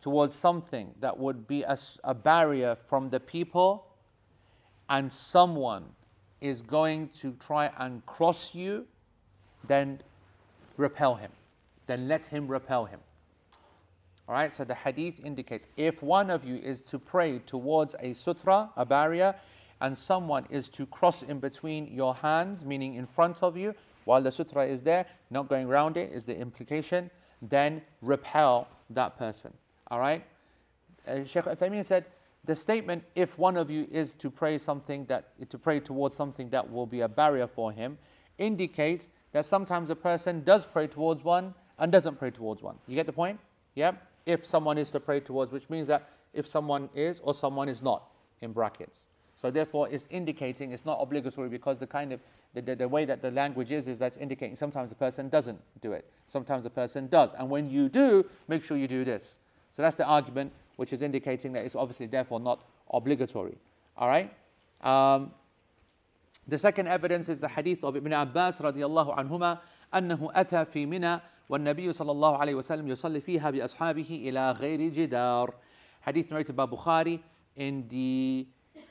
towards something that would be a, a barrier from the people, and someone is going to try and cross you, then repel him. Then let him repel him. All right, so the hadith indicates if one of you is to pray towards a sutra, a barrier, and someone is to cross in between your hands, meaning in front of you, while the sutra is there, not going around it is the implication, then repel that person. All right? Uh, Sheikh Uthaymeen said, the statement, if one of you is to pray something that, to pray towards something that will be a barrier for him, indicates that sometimes a person does pray towards one and doesn't pray towards one. You get the point? Yeah? If someone is to pray towards, which means that if someone is or someone is not, in brackets. So therefore, it's indicating it's not obligatory because the kind of the, the, the way that the language is is that's indicating sometimes the person doesn't do it, sometimes the person does, and when you do, make sure you do this. So that's the argument, which is indicating that it's obviously therefore not obligatory. All right. Um, the second evidence is the hadith of Ibn Abbas radiallahu anhuma أنه أتى في منى والنبي صلى الله عليه وسلم يصلي فيها بأصحابه إلى غير جدار Hadith narrated by Bukhari in the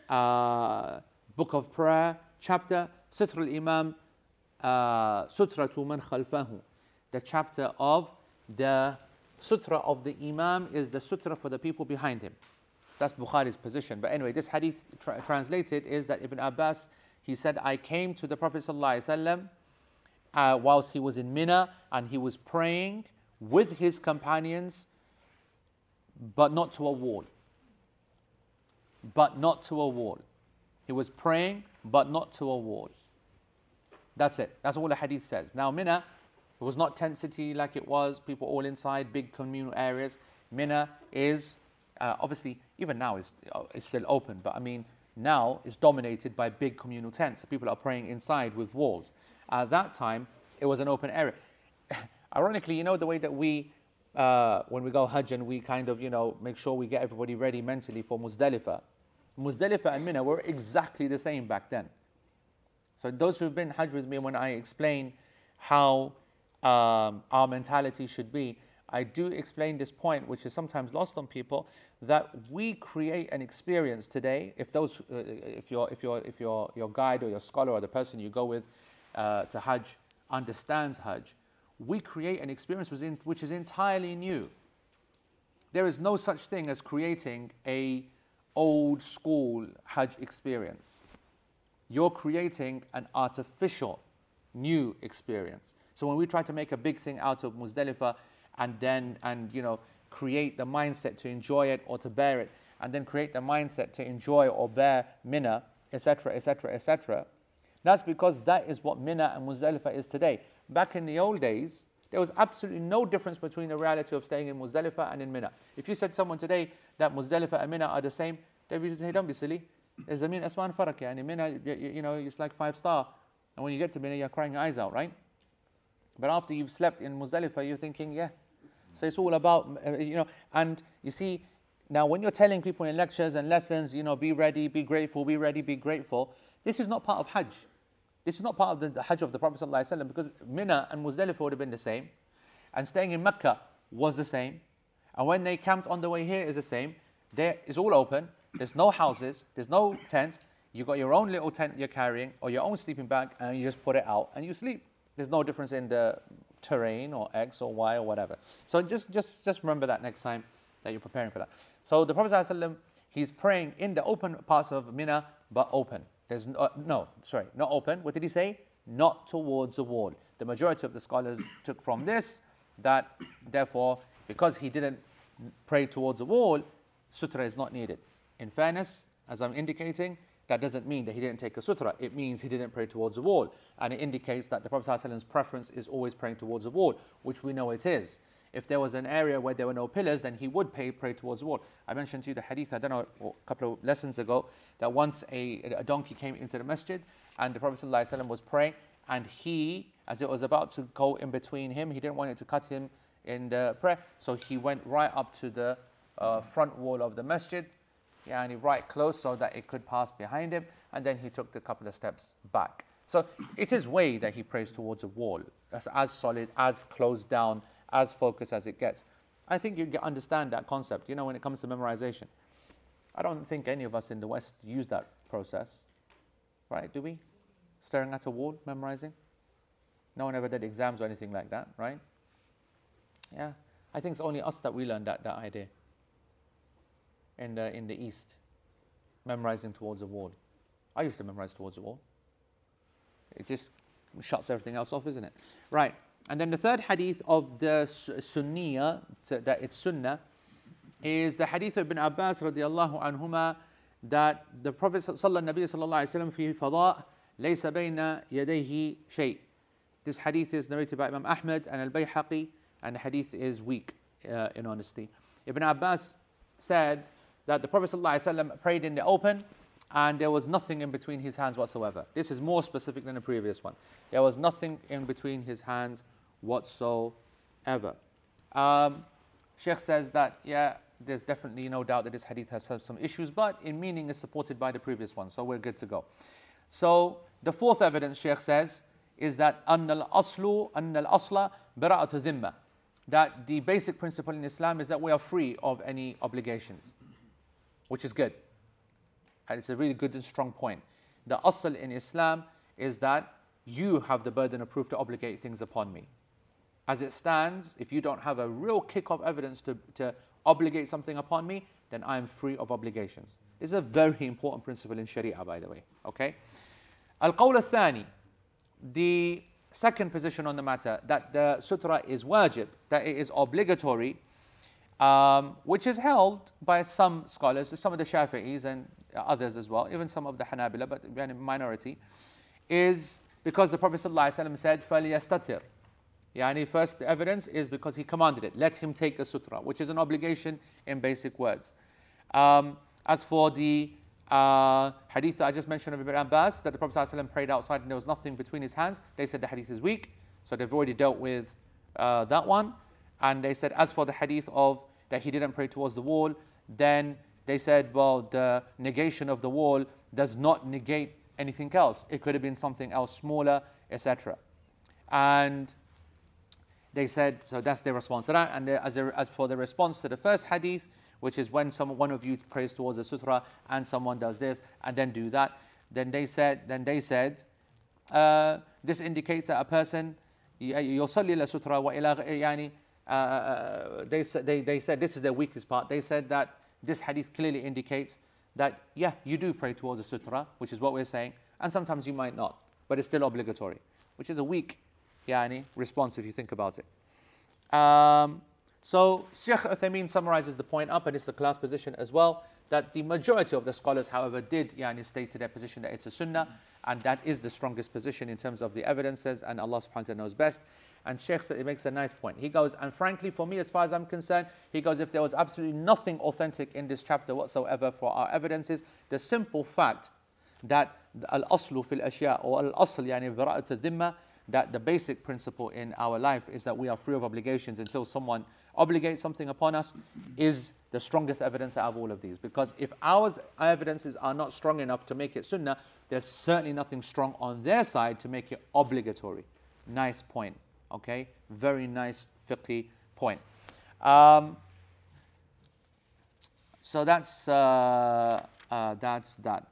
uh, book of prayer chapter Sitr al-Imam uh, Sutratu man khalfahu the chapter of the sutra of the Imam is the sutra for the people behind him that's Bukhari's position. But anyway, this hadith tra- translated is that Ibn Abbas, he said, I came to the Prophet ﷺ, uh, whilst he was in Mina and he was praying with his companions, but not to a wall. But not to a wall. He was praying, but not to a wall. That's it. That's all the hadith says. Now, Mina, it was not tent city like it was, people all inside, big communal areas. Mina is uh, obviously, even now, is uh, it's still open, but I mean, now it's dominated by big communal tents. People are praying inside with walls. At that time, it was an open area. Ironically, you know the way that we, uh, when we go Hajj and we kind of, you know, make sure we get everybody ready mentally for Muzdalifah. Muzdalifah and Mina were exactly the same back then. So those who've been Hajj with me, when I explain how um, our mentality should be, I do explain this point, which is sometimes lost on people, that we create an experience today. If those, uh, if your, if your, if your, your guide or your scholar or the person you go with uh, to Hajj understands Hajj, we create an experience which is entirely new. There is no such thing as creating a old school Hajj experience. You're creating an artificial new experience. So when we try to make a big thing out of Muzdalifah and then and you know create the mindset to enjoy it or to bear it, and then create the mindset to enjoy or bear Mina, etc., etc., etc., That's because that is what Mina and Muzdalifah is today. Back in the old days, there was absolutely no difference between the reality of staying in Muzdalifah and in Mina. If you said to someone today that Muzdalifah and Mina are the same, they would say, don't be silly. There's a Mina Asman Farak, and in Mina, you know, it's like five star. And when you get to Mina, you're crying your eyes out, right? But after you've slept in Muzdalifah, you're thinking, yeah. So it's all about, uh, you know, and you see, now when you're telling people in lectures and lessons, you know, be ready, be grateful, be ready, be grateful, this is not part of Hajj. This is not part of the, the Hajj of the Prophet ﷺ because Mina and Muzdalifah would have been the same. And staying in Mecca was the same. And when they camped on the way here is the same. There is all open. There's no houses. There's no tents. You got your own little tent you're carrying or your own sleeping bag and you just put it out and you sleep. There's no difference in the terrain or X or Y or whatever. So just, just, just remember that next time that you're preparing for that. So the Prophet ﷺ, he's praying in the open parts of Mina, but open. There's no, uh, no, sorry, not open. What did he say? Not towards the wall. The majority of the scholars took from this that, therefore, because he didn't pray towards the wall, sutra is not needed. In fairness, as I'm indicating, that doesn't mean that he didn't take a sutra. It means he didn't pray towards the wall. And it indicates that the Prophet ﷺ's preference is always praying towards the wall, which we know it is. If there was an area where there were no pillars, then he would pray, pray towards the wall. I mentioned to you the hadith, I don't know, a couple of lessons ago, that once a, a donkey came into the masjid and the Prophet ﷺ was praying, and he, as it was about to go in between him, he didn't want it to cut him in the prayer, so he went right up to the uh, front wall of the masjid, yani right close so that it could pass behind him, and then he took the couple of steps back. So it is way that he prays towards a wall, as, as solid, as closed down, as focused as it gets. I think you understand that concept, you know, when it comes to memorization. I don't think any of us in the West use that process, right? Do we? Staring at a wall, memorizing? No one ever did exams or anything like that, right? Yeah. I think it's only us that we learned that, that idea in the, in the East, memorizing towards the wall. I used to memorize towards the wall. It just shuts everything else off, isn't it? Right. And then the third hadith of the Sunniya, that it's Sunnah, is the hadith of Ibn Abbas radiallahu anhuma that the Prophet sallallahu wasallam fi shay. This hadith is narrated by Imam Ahmad and Al-Bayhaqi and the hadith is weak uh, in honesty. Ibn Abbas said that the Prophet ﷺ prayed in the open and there was nothing in between his hands whatsoever. This is more specific than the previous one. There was nothing in between his hands whatsoever. Um, Sheikh says that, yeah, there's definitely no doubt that this hadith has some issues, but in meaning is supported by the previous one, so we're good to go. So the fourth evidence, Sheikh says, is that أن الأصل أن الأصل براءة ذمة that the basic principle in Islam is that we are free of any obligations, which is good. And it's a really good and strong point. The asl in Islam is that you have the burden of proof to obligate things upon me. As it stands, if you don't have a real kick of evidence to, to obligate something upon me, then I am free of obligations. This is a very important principle in Sharia, by the way. Okay? Al-Qawl al-Thani, the second position on the matter, that the sutra is wajib, that it is obligatory, um, which is held by some scholars, some of the Shafi'is and others as well, even some of the Hanabila, but in minority, is because the Prophet ﷺ said, فَلْيَسْتَتِرْ Yani first the evidence is because he commanded it. Let him take a sutra, which is an obligation in basic words. Um, as for the uh, hadith that I just mentioned of Ibn Abbas, that the Prophet ﷺ prayed outside and there was nothing between his hands, they said the hadith is weak. So they've already dealt with uh, that one. And they said, as for the hadith of that he didn't pray towards the wall, then they said, well, the negation of the wall does not negate anything else. It could have been something else smaller, etc. And they said, so that's their response to that. And as, a, as for the response to the first hadith, which is when some, one of you prays towards the sutra and someone does this and then do that, then they said, then they said, uh, this indicates that a person يصلي إلى sutra وإلى يعني uh, they, they, they said this is the weakest part. They said that this hadith clearly indicates that yeah, you do pray towards the sutra, which is what we're saying, and sometimes you might not, but it's still obligatory, which is a weak yani, response if you think about it. Um, so Sheikh Uthaymeen summarizes the point up, and it's the class position as well, that the majority of the scholars, however, did yani, state to their position that it's a sunnah, and that is the strongest position in terms of the evidences, and Allah subhanahu wa ta'ala knows best. And Sheikh said, he makes a nice point. He goes, and frankly, for me, as far as I'm concerned, he goes, if there was absolutely nothing authentic in this chapter whatsoever for our evidences, the simple fact that al-aslu fil ashya or al-asl yani bara'at al that the basic principle in our life is that we are free of obligations until someone obligates something upon us is the strongest evidence out of all of these. Because if our evidences are not strong enough to make it sunnah, there's certainly nothing strong on their side to make it obligatory. Nice point. Okay? Very nice fiqh point. Um, so that's, uh, uh, that's that.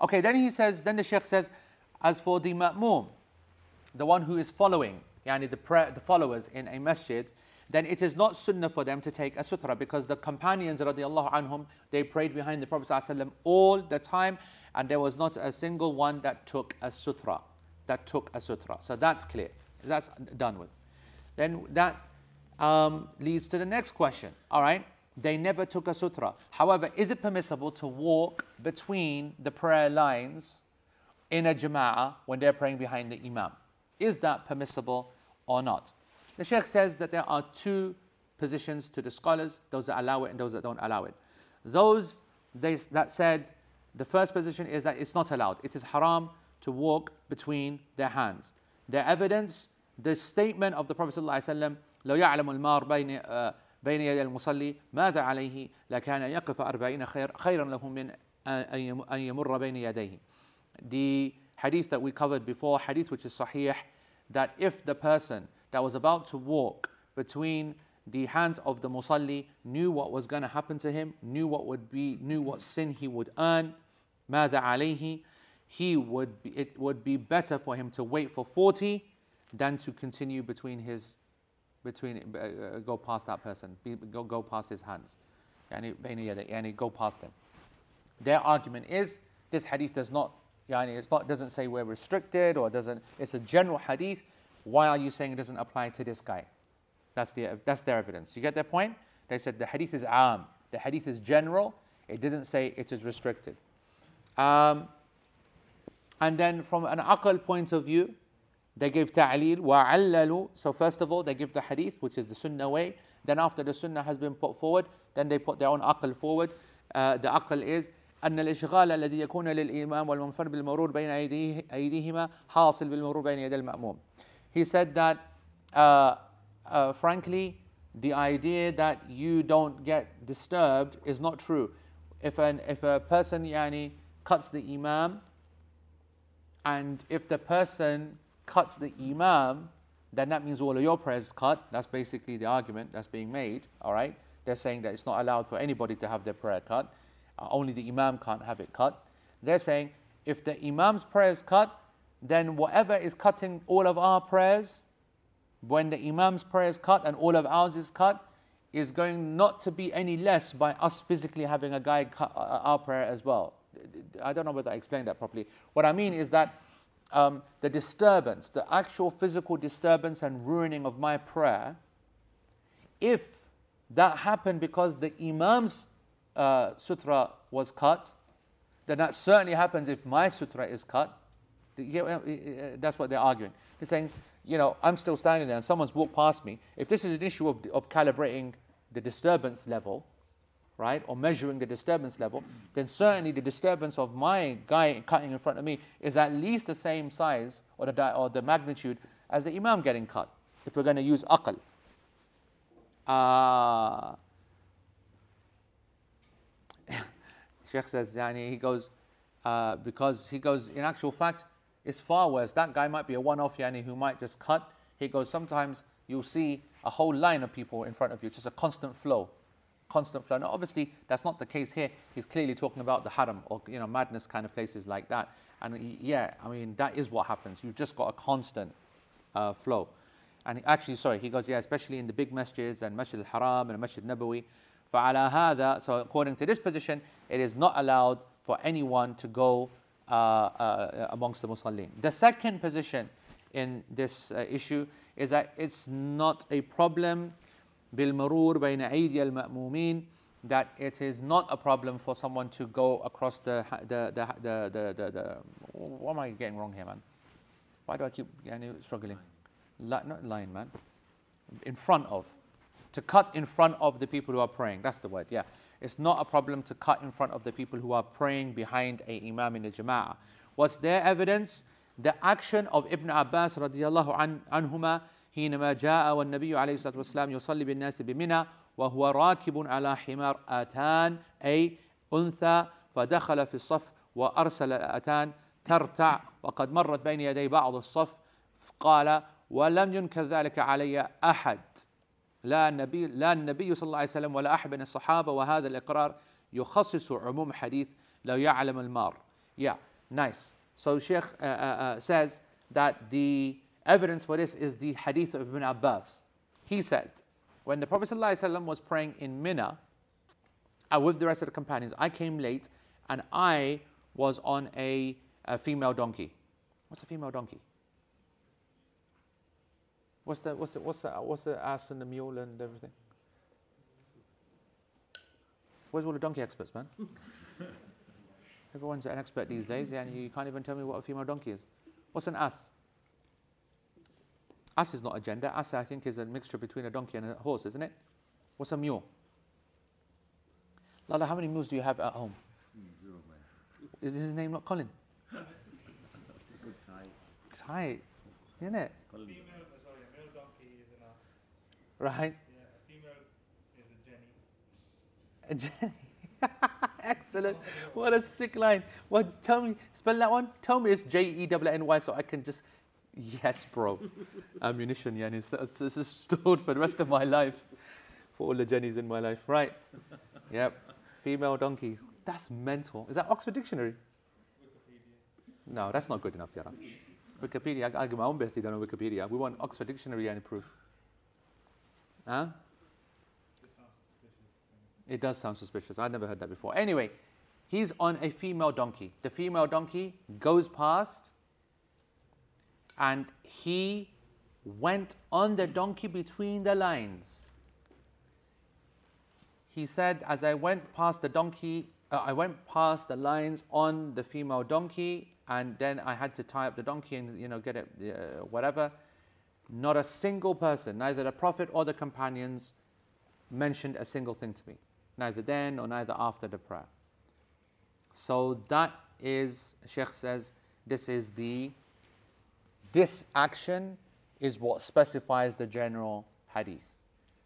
Okay, then he says, then the Sheikh says, as for the ma'mum, the one who is following, yani the, prayer, the followers in a masjid, then it is not sunnah for them to take a sutra because the companions radiallahu anhum, they prayed behind the Prophet ﷺ all the time and there was not a single one that took a sutra, that took a sutra. So that's clear. That's done with. Then that um, leads to the next question. All right, they never took a sutra. However, is it permissible to walk between the prayer lines in a jama'ah when they're praying behind the imam? Is that permissible or not? The Sheikh says that there are two positions to the scholars, those that allow it and those that don't allow it. Those they, that said, the first position is that it's not allowed. It is haram to walk between their hands Their evidence, the statement of the Prophet ﷺ, لو يعلم المار بين بين يدي المصلي ماذا عليه لكان يقف أربعين خير خيرا له من أن يمر بين يديه. The hadith that we covered before, hadith which is sahih, that if the person that was about to walk between the hands of the musalli knew what was going to happen to him, knew what would be, knew what sin he would earn, ماذا عليه, he would be, it would be better for him to wait for 40 than to continue between his, between, uh, uh go past that person, be, go, go past his hands, and go past him. Their argument is this hadith does not, yani, it's not, doesn't say we're restricted or doesn't, it's a general hadith why are you saying it doesn't apply to this guy? That's, the, that's their evidence. You get their point? They said the hadith is am, the hadith is general, it didn't say it is restricted. Um, and then from an aql point of view, they give ta'leel wa'allalu. So first of all, they give the hadith, which is the sunnah way. Then after the sunnah has been put forward, then they put their own aql forward. Uh, the aql is أن الإشغال الذي يكون للإمام والمنفرد بالمرور بين أيديهما حاصل بالمرور بين يدي المأموم. He said that, uh, uh, frankly, the idea that you don't get disturbed is not true. If, an, if a person yani, cuts the imam, and if the person cuts the imam, then that means all of your prayers cut. That's basically the argument that's being made. All right, they're saying that it's not allowed for anybody to have their prayer cut. Uh, only the imam can't have it cut. They're saying if the imam's prayer is cut, then whatever is cutting all of our prayers, when the Imam's prayer is cut and all of ours is cut, is going not to be any less by us physically having a guy cut uh, uh, our prayer as well. I don't know whether I explained that properly. What I mean is that um, the disturbance, the actual physical disturbance and ruining of my prayer, if that happened because the Imam's uh, sutra was cut, then that certainly happens if my sutra is cut. That's what they're arguing. They're saying, you know, I'm still standing there and someone's walked past me. If this is an issue of, of calibrating the disturbance level, right, or measuring the disturbance level, then certainly the disturbance of my guy cutting in front of me is at least the same size or the, or the magnitude as the imam getting cut, if we're going to use aql. Uh, Sheikh says, yani, he goes, uh, because he goes, in actual fact, it's far worse. That guy might be a one off yani who might just cut. He goes, sometimes you'll see a whole line of people in front of you. It's just a constant flow Constant flow. Now, obviously, that's not the case here. He's clearly talking about the haram or you know madness kind of places like that. And yeah, I mean that is what happens. You've just got a constant uh, flow. And actually, sorry, he goes, yeah, especially in the big masjids and Masjid al-Haram and Masjid Nabawi. فعلى هذا, so according to this position, it is not allowed for anyone to go uh, uh, amongst the Muslims. The second position in this uh, issue is that it's not a problem بالمرور بين أيدي المأمومين that it is not a problem for someone to go across the ha- the the the the, the, the what am I getting wrong here, man? Why do I keep yani, struggling? Li- not line, man. In front of, to cut in front of the people who are praying. That's the word. Yeah, it's not a problem to cut in front of the people who are praying behind a imam in the jama'ah. What's their evidence? The action of Ibn Abbas radiallahu an, عنهما حينما جاء والنبي عليه الصلاة والسلام يصلي بالناس بمنى وهو راكب على حمار آتان أي أنثى فدخل في الصف وأرسل الآتان ترتع وقد مرت بين يدي بعض الصف قال ولم ينكر ذلك علي أحد لا النبي لا النبي صلى الله عليه وسلم ولا أحد من الصحابة وهذا الإقرار يخصص عموم حديث لو يعلم المار Yeah, nice. So Sheikh uh, uh, uh, says that the evidence for this is the hadith of Ibn Abbas. He said, when the Prophet ﷺ was praying in Mina uh, with the rest of the companions, I came late and I was on a, a female donkey. What's a female donkey? What's the, what's, the, what's, the, what's the ass and the mule and everything? Where's all the donkey experts, man? Everyone's an expert these days, and you can't even tell me what a female donkey is. What's an ass? Ass is not a gender. Ass, I think, is a mixture between a donkey and a horse, isn't it? What's a mule? Lala, how many mules do you have at home? Is his name not Colin? Tie. Tight, isn't it? Colin. Female, a. Right? Yeah, a female is a Jenny. Jenny. Excellent. What a sick line. What? Tell me, spell that one. Tell me it's J E W N Y so I can just. Yes, bro. Ammunition, yeah. This it's stored for the rest of my life. For all the Jennies in my life. Right. Yep. Female donkey. That's mental. Is that Oxford Dictionary? Wikipedia. No, that's not good enough, Yara. Wikipedia, I, I give my own bestie done on Wikipedia. We want Oxford Dictionary any proof. Huh? It does sound suspicious. I'd never heard that before. Anyway, he's on a female donkey. The female donkey goes past and he went on the donkey between the lines. He said, As I went past the donkey, uh, I went past the lines on the female donkey, and then I had to tie up the donkey and you know get it, uh, whatever. Not a single person, neither the Prophet or the companions, mentioned a single thing to me, neither then or neither after the prayer. So that is, Sheikh says, this is the, this action is what specifies the general hadith.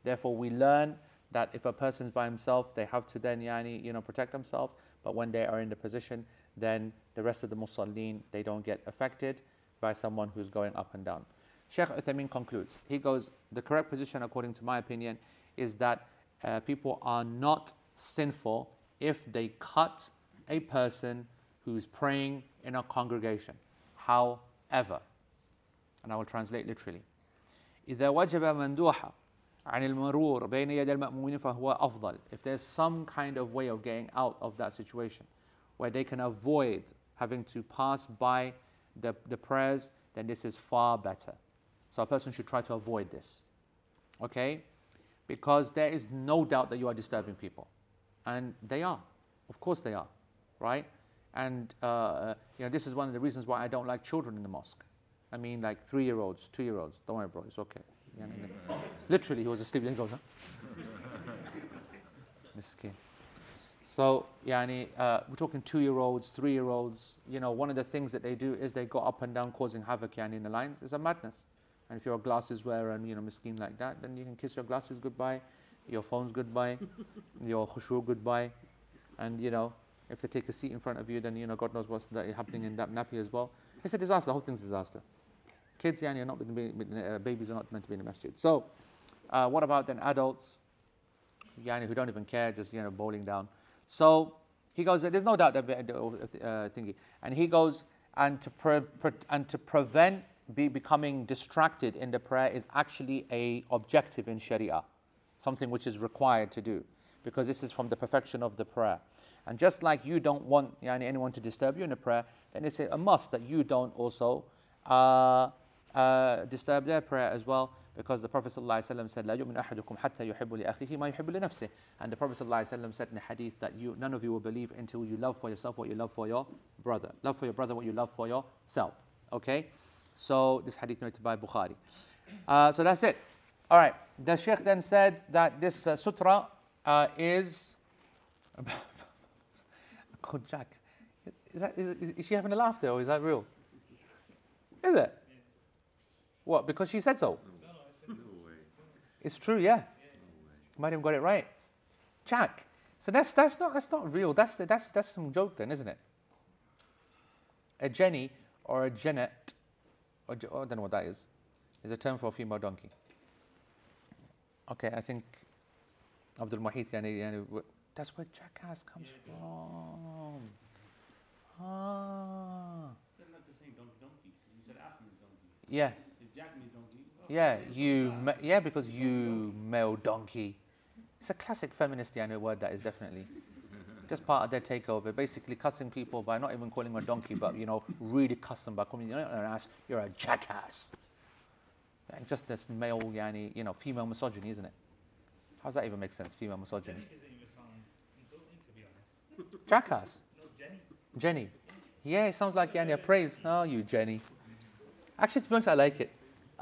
Therefore, we learn that if a person is by himself, they have to then yani, you know, protect themselves. But when they are in the position, then the rest of the musallin, they don't get affected by someone who's going up and down. Sheikh Uthaymeen concludes. He goes, the correct position, according to my opinion, is that uh, people are not sinful if they cut a person who's praying in a congregation. However, and I will translate literally. إذا وجب مندوحة عن المرور بين يدي المأمومين فهو أفضل. If there's some kind of way of getting out of that situation where they can avoid having to pass by the, the prayers, then this is far better. So a person should try to avoid this. Okay? Because there is no doubt that you are disturbing people. And they are. Of course they are. Right? And uh, you know, this is one of the reasons why I don't like children in the mosque. I mean, like three year olds, two year olds. Don't worry, bro, it's okay. Yeah. Literally, he was asleep. Then he goes, huh? Miskin. So, yani, uh, we're talking two year olds, three year olds. You know, one of the things that they do is they go up and down causing havoc yani, in the lines. It's a madness. And if you're a glasses wearer and, you know, miskin like that, then you can kiss your glasses goodbye, your phones goodbye, your khushu goodbye. And, you know, if they take a seat in front of you, then, you know, God knows what's happening in that nappy as well. It's a disaster. The whole thing's a disaster. Kids, yani, are not be, uh, babies are not meant to be in the masjid. So, uh, what about then adults, yani, who don't even care, just you know, bowling down? So he goes. There's no doubt that uh, thingy, and he goes and to pre- pre- and to prevent be becoming distracted in the prayer is actually a objective in Sharia, something which is required to do, because this is from the perfection of the prayer. And just like you don't want yani, anyone to disturb you in the prayer, then it's a must that you don't also uh, uh, disturb their prayer as well Because the Prophet ﷺ said, لا يؤمن أحدكم حتى يحب لأخيه ما يحب لنفسه. And the Prophet ﷺ said in the hadith that you, none of you will believe until you love for yourself what you love for your brother. Love for your brother what you love for yourself. Okay? So this hadith narrated by Bukhari. Uh, so that's it. All right. The Sheikh then said that this uh, sutra uh, is. Good Jack. Is, that, is, is she having a laugh there or is that real? Is it? What? Because she said so? No way. It's true, yeah. Might have got it right. Jack. So that's that's not that's not real. That's that's that's some joke then, isn't it? A Jenny or a Janet, or, Je- oh, I don't know what that is, is a term for a female donkey. Okay, I think Abdul Muhit, yani, yani, that's where jackass comes from. Ah, They're not the same donkey, donkey. You said African donkey. yeah. The Jack means donkey. Oh, Yeah, you, ma- yeah, because you male donkey. It's a classic feminist yani, word that is definitely. Just part of their takeover, basically cussing people by not even calling them a donkey, but you know, really cussing by calling you an ass, you're a jackass. And just this male, yani, you know, female misogyny, isn't it? How does that even make sense, female misogyny? Jenny doesn't even sound insulting, to be honest. Jackass. No, Jenny. Jenny. Yeah, it sounds like yani, a praise. Oh, you Jenny. Actually, to be honest, I like it.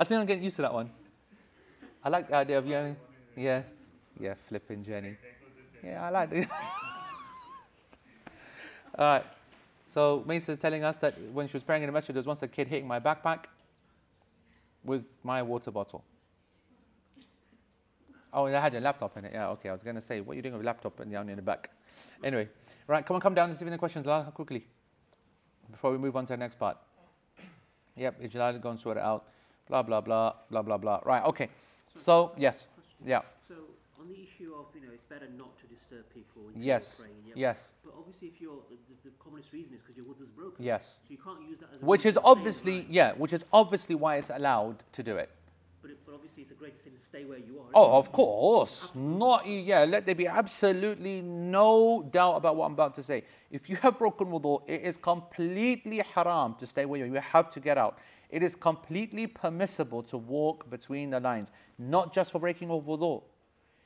I think I'm getting used to that one. I like the idea of yani. Yeah, yeah, flipping Jenny. Yeah, I like it. All right. So Mace is telling us that when she was praying in the masjid, there was once a kid hitting my backpack with my water bottle. Oh, I had a laptop in it. Yeah, okay. I was going to say, what are you doing with a laptop and down in the back? Anyway, right, come on, come down and see if any questions quickly before we move on to the next part. Yep, Ijlal, go and sort it out. Blah, blah, blah, blah, blah, blah. Right, okay. So, yes, yeah, So on the issue of, you know, it's better not to disturb people when yes, you're praying. Yeah? yes, But obviously, if you're the, the, the commonest reason is because your wudu's broken. yes. So you can't use that as a Which is obviously, behind. yeah, which is obviously why it's allowed to do it. But, it, but obviously, it's a great thing to stay where you are. Oh, of course. Not, yeah, let there be absolutely no doubt about what I'm about to say. If you have broken wudu, it is completely haram to stay where you are. You have to get out. It is completely permissible to walk between the lines, not just for breaking of wudu.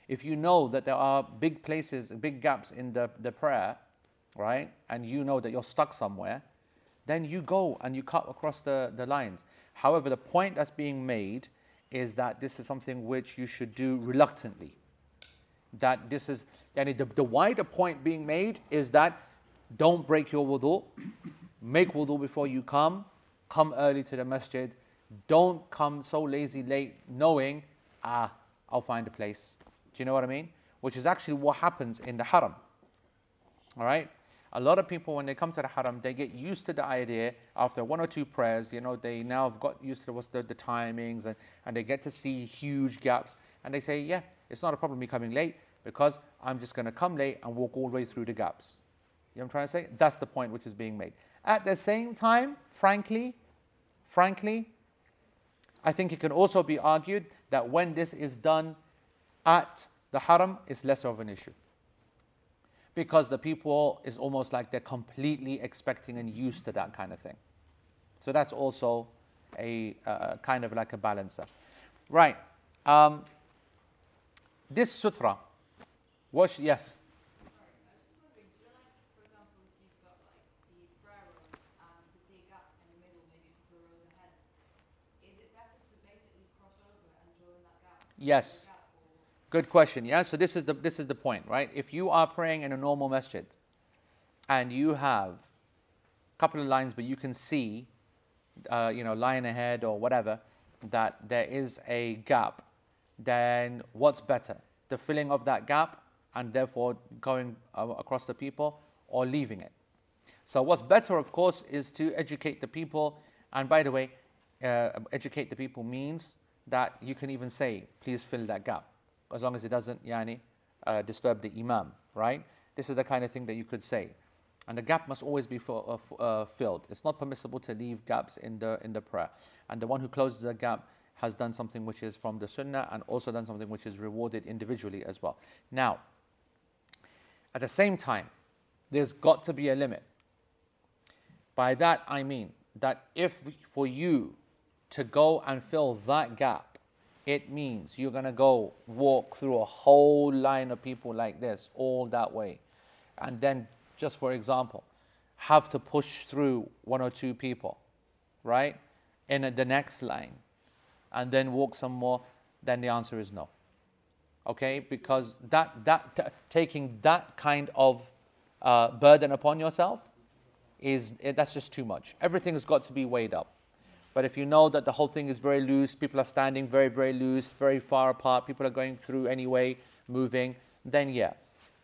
If you know that there are big places, big gaps in the, the prayer, right, and you know that you're stuck somewhere, then you go and you cut across the, the lines. However, the point that's being made is that this is something which you should do reluctantly. That this is, yani the, the wider point being made is that don't break your wudu, make wudu before you come, come early to the masjid, don't come so lazy late knowing, ah, I'll find a place. Do you know what I mean? Which is actually what happens in the haram. All right? A lot of people, when they come to the haram, they get used to the idea after one or two prayers, you know, they now have got used to what's the, the timings and, and they get to see huge gaps. And they say, yeah, it's not a problem me coming late because I'm just going to come late and walk all the way through the gaps. You know what I'm trying to say? That's the point which is being made. At the same time, frankly, frankly, I think it can also be argued that when this is done at the haram, it's less of an issue because the people is almost like they're completely expecting and used to that kind of thing. So that's also a uh, kind of like a balancer. Right. Um, this sutra, what? yes. Sorry, I was just wondering, do you know, like, for example, if you've got like the prayer rows and you see a gap in the middle, maybe a couple of rows ahead, is it better to basically cross over and join that gap? Yes. Good question. Yeah. So this is the this is the point, right? If you are praying in a normal masjid, and you have a couple of lines, but you can see, uh, you know, line ahead or whatever, that there is a gap, then what's better, the filling of that gap and therefore going uh, across the people, or leaving it? So what's better, of course, is to educate the people. And by the way, uh, educate the people means that you can even say, please fill that gap, as long as it doesn't yani, uh, disturb the imam, right? This is the kind of thing that you could say. And the gap must always be fill, uh, uh, filled. It's not permissible to leave gaps in the, in the prayer. And the one who closes the gap has done something which is from the sunnah and also done something which is rewarded individually as well. Now, at the same time, there's got to be a limit. By that I mean that if for you to go and fill that gap it means you're going to go walk through a whole line of people like this, all that way. And then, just for example, have to push through one or two people, right? In a, the next line, and then walk some more, then the answer is no. Okay? Because that, that t- taking that kind of uh, burden upon yourself is that's just too much. Everything has got to be weighed up. But if you know that the whole thing is very loose, people are standing very, very loose, very far apart, people are going through anyway, moving, then yeah.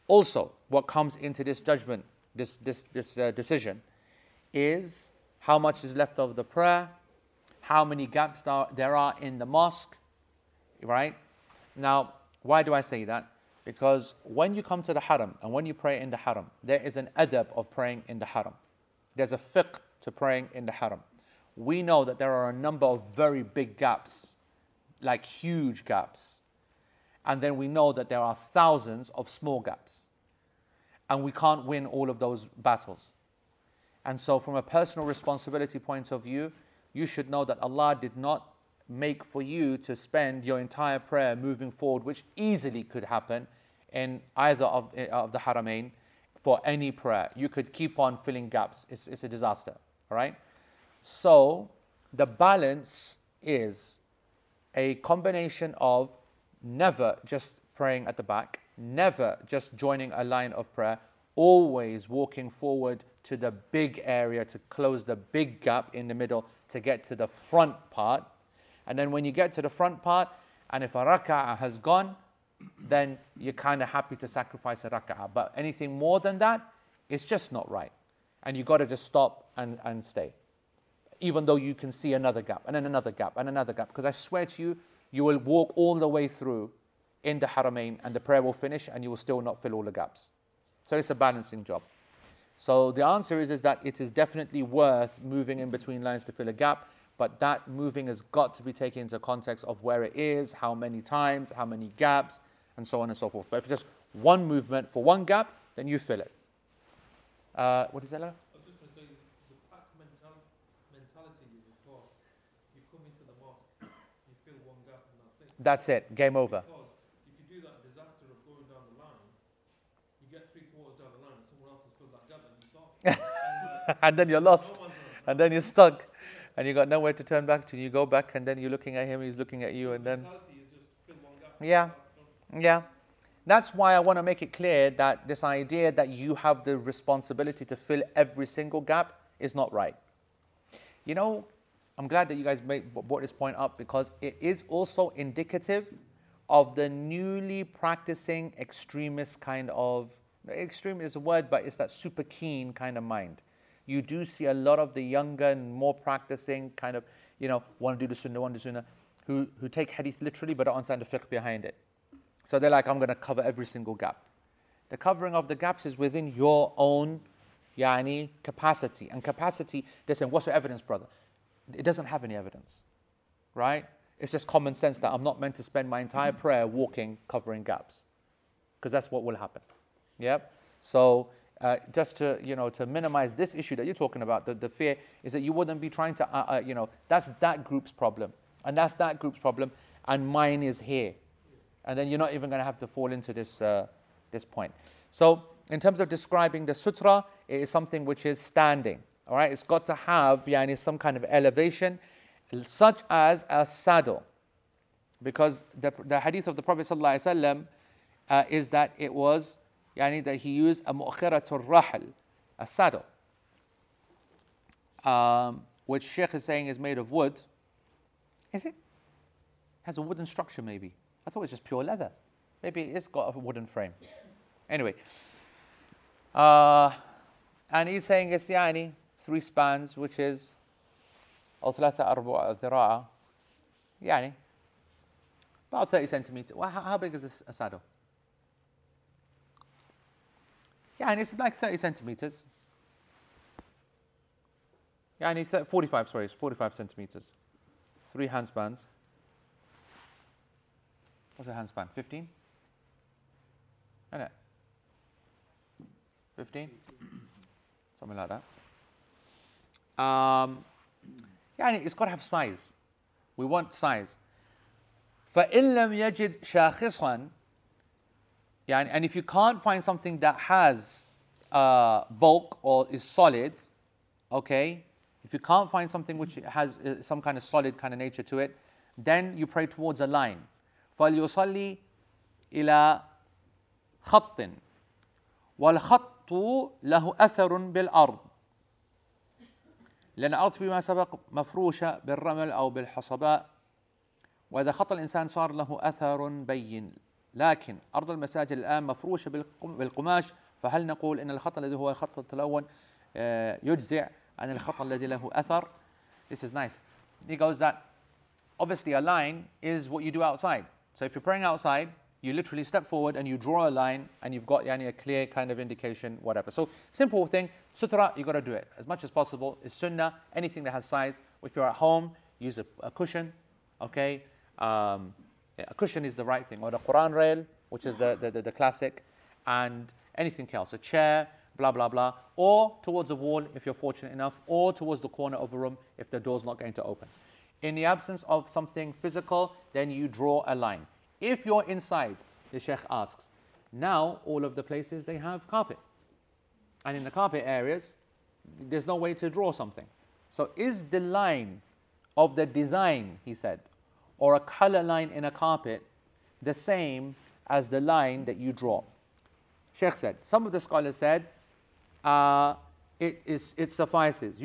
Also, what comes into this judgment, this, this, this uh, decision, is how much is left of the prayer, how many gaps there- are in the mosque, right? Now, why do I say that? Because when you come to the haram and when you pray in the haram, there is an adab of praying in the haram. There's a fiqh to praying in the haram. We know that there are a number of very big gaps, like huge gaps. And then we know that there are thousands of small gaps. And we can't win all of those battles. And so, from a personal responsibility point of view, you should know that Allah did not make for you to spend your entire prayer moving forward, which easily could happen in either of, eh, of the Haramain for any prayer. You could keep on filling gaps, it's, it's a disaster. All right? So, the balance is a combination of never just praying at the back, never just joining a line of prayer, always walking forward to the big area to close the big gap in the middle to get to the front part. And then when you get to the front part, and if a rak'ah has gone, then you're kind of happy to sacrifice a rak'ah. But anything more than that, it's just not right. And you've got to just stop and, and stay even though you can see another gap and then another gap and another gap. Because I swear to you, you will walk all the way through in the Haramain and the prayer will finish and you will still not fill all the gaps. So it's a balancing job. So the answer is, is that it is definitely worth moving in between lines to fill a gap, but that moving has got to be taken into context of where it is, how many times, how many gaps, and so on and so forth. But if it's just one movement for one gap, then you fill it. Uh, what is that? Lara? I was just going to say, the pack mental, mentality is, of course, you come into the mosque, you fill one gap and that's it. That's it. Game over. Because if you do that disaster of going down the line, you get three quarters down the line and someone else has filled that gap and you it. Game over. and then you're lost. and then you're stuck and you got nowhere to turn back to you go back and then you're looking at him he's looking at you and then mentality is just fill one gap. Yeah. yeah that's why i want to make it clear that this idea that you have the responsibility to fill every single gap is not right you know i'm glad that you guys made, brought this point up because it is also indicative of the newly practicing extremist kind of extreme is a word but it's that super keen kind of mind you do see a lot of the younger and more practicing kind of, you know, want to do the sunnah, want to do sunnah, who, who take hadith literally but don't understand the fiqh behind it. So they're like, I'm going to cover every single gap. The covering of the gaps is within your own yani, capacity. And capacity, they're saying, what's your evidence, brother? It doesn't have any evidence, right? It's just common sense that I'm not meant to spend my entire prayer walking, covering gaps, because that's what will happen. Yep. So uh, just to you know to minimize this issue that you're talking about, the, the fear is that you wouldn't be trying to uh, uh, you know that's that group's problem, and that's that group's problem, and mine is here, and then you're not even going to have to fall into this uh, this point. So in terms of describing the sutra, it is something which is standing. All right, it's got to have yani, some kind of elevation, such as a saddle, because the, the hadith of the Prophet wasallam uh, is that it was yani that he used a mu'khiratul rahl, a saddle, um, which Sheikh is saying is made of wood. Is it? Has a wooden structure maybe. I thought it was just pure leather. Maybe it's got a wooden frame. Anyway, uh, and he's saying it's yani three spans, which is أو ثلاثة أربع ذراع يعني about 30 centimeters. Well, how, how big is this a saddle? Yeah, and it's like 30 centimeters. Yeah, and it's 45, sorry, it's 45 centimeters. Three handspans. What's a handspan? 15? Isn't it? 15? Something like that. Um, yeah, and it's got to have size. We want size. فإن لم يجد شاخصا يعني and if you can't find something that has uh, bulk or is solid okay if you can't find something which has uh, some kind of solid kind of nature to it then you pray towards a line فليصلي إلى خط والخط له أثر بالأرض لأن الأرض فيما سبق مفروشة بالرمل أو بالحصباء وإذا خط الإنسان صار له أثر بين لكن أرض المساجد الآن مفروشة بالقم- بالقماش فهل نقول إن الخط الذي هو الخط التلون آه، يجزع عن الخط الذي له أثر This is nice. He goes that obviously a line is what you do outside. So if you're praying outside, you literally step forward and you draw a line and you've got yani, a clear kind of indication, whatever. So simple thing, sutra, you got to do it as much as possible. It's sunnah, anything that has size. If you're at home, use a, a cushion, okay? Um, a cushion is the right thing, or the Quran rail, which is the, the, the, the classic, and anything else, a chair, blah, blah, blah, or towards a wall if you're fortunate enough, or towards the corner of a room if the door's not going to open. In the absence of something physical, then you draw a line. If you're inside, the Sheikh asks, now all of the places they have carpet. And in the carpet areas, there's no way to draw something. So is the line of the design, he said, or a color line in a carpet the same as the line that you draw? Sheikh said, some of the scholars said, uh, it, is, it suffices.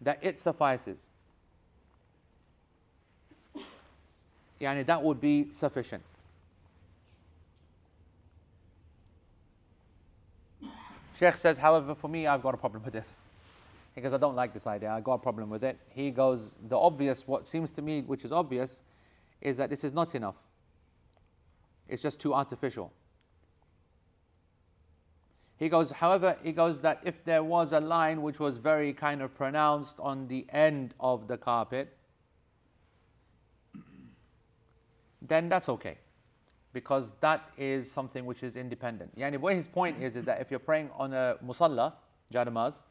That it suffices. yani that would be sufficient. Sheikh says, however, for me, I've got a problem with this. Because I don't like this idea, I've got a problem with it. He goes, the obvious, what seems to me, which is obvious, is that this is not enough. It's just too artificial. He goes, however, he goes that if there was a line which was very kind of pronounced on the end of the carpet, then that's okay. Because that is something which is independent. Yani, what his point is, is that if you're praying on a musalla, janamaz,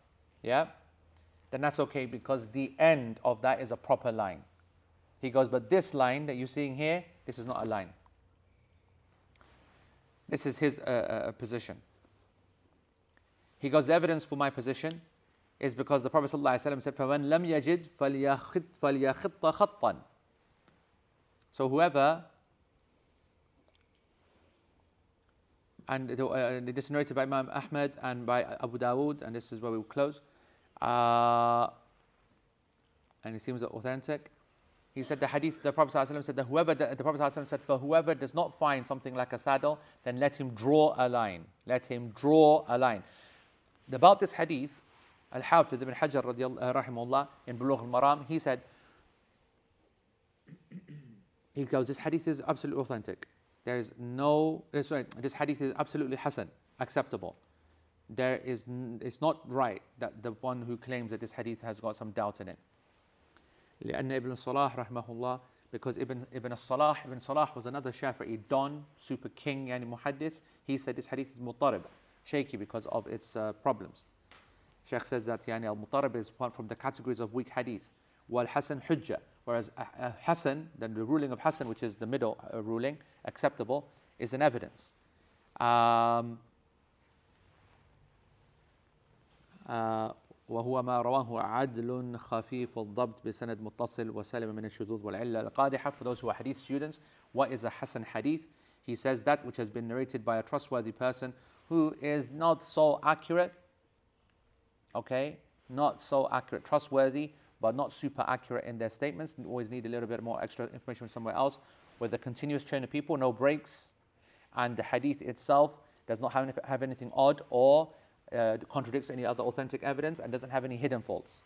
yeah, then that's okay because the end of that is a proper line. He goes, but this line that you're seeing here, this is not a line. This is his uh, uh, position. He goes, the evidence for my position is because the Prophet ﷺ said, فَمَنْ لَمْ يَجِدْ فَلْيَخِطْ فَلْيَخِطَّ خَطًّا so whoever, and uh, this is narrated by Imam Ahmed and by Abu Dawood, and this is where we will close, uh, and it seems authentic. He said the hadith, the Prophet ﷺ said that whoever, the, the Prophet ﷺ said, for whoever does not find something like a saddle, then let him draw a line. Let him draw a line. About this hadith, Al-Hafiz ibn Hajar uh, rahimahullah in Bulugh al-Maram, he said, he goes, this hadith is absolutely authentic. There is no, uh, sorry, this hadith is absolutely hasan, acceptable. There is, n- it's not right that the one who claims that this hadith has got some doubt in it. لأن ابن صلاح رحمه الله because Ibn, Ibn Salah, Ibn Salah was another Shafi'i don, super king, yani muhaddith. He said this hadith is mutarib, shaky because of its uh, problems. Sheikh says that yani al-mutarib is one from the categories of weak hadith. Wal Hasan hujja, whereas uh, uh, Hasan, then the ruling of Hasan, which is the middle uh, ruling, acceptable, is an evidence. Um, آه، وهو ما رواه عدل خفيف الضبط بسند متصل وسلم من الشذوذ والعلة القادحة for those who are hadith students what is a hasan hadith he says that which has been narrated by a trustworthy person who is not so accurate okay not so accurate trustworthy but not super accurate in their statements you always need a little bit more extra information from somewhere else with a continuous chain of people no breaks and the hadith itself does not have, any- have anything odd or uh, contradicts any other authentic evidence and doesn't have any hidden faults,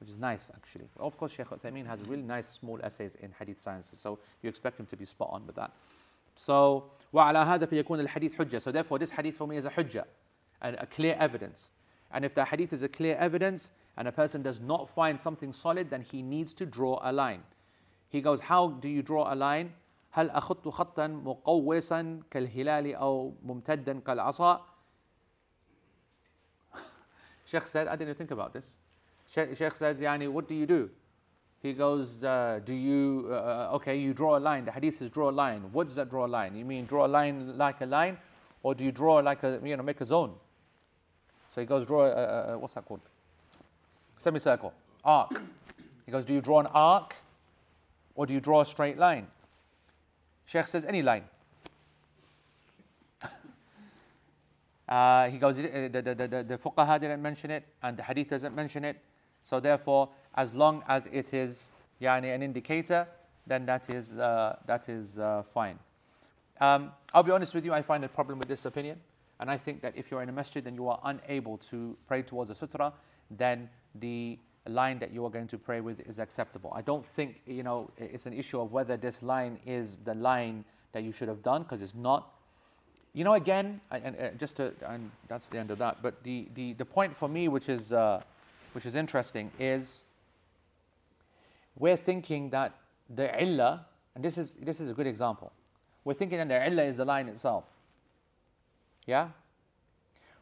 which is nice actually. Of course, Sheikh Uthaymeen has really nice small essays in hadith sciences, so you expect him to be spot on with that. So, وعلى هذا فيكون الحديث حجة. So therefore, this hadith for me is a hujjah, and a clear evidence. And if the hadith is a clear evidence, and a person does not find something solid, then he needs to draw a line. He goes, how do you draw a line? هل أخط خطا مقوسا كالهلال أو ممتدا كالعصا Sheikh said, I didn't think about this. Sheikh, Sheikh said, Yani, what do you do? He goes, uh, Do you, uh, okay, you draw a line. The hadith says draw a line. What does that draw a line? You mean draw a line like a line? Or do you draw like a, you know, make a zone? So he goes, Draw a, a, a what's that called? Semicircle, arc. He goes, Do you draw an arc? Or do you draw a straight line? Sheikh says, Any line. Uh, he goes, the, the, the, the, the fuqaha didn't mention it, and the hadith doesn't mention it. So therefore, as long as it is yani, an indicator, then that is, uh, that is uh, fine. Um, I'll be honest with you, I find a problem with this opinion. And I think that if you're in a masjid and you are unable to pray towards a sutra, then the line that you are going to pray with is acceptable. I don't think, you know, it's an issue of whether this line is the line that you should have done, because it's not. You know, again, and, uh, just to, and that's the end of that. But the, the, the point for me, which is, uh, which is interesting, is we're thinking that the illah, and this is, this is a good example, we're thinking that the illah is the line itself. Yeah?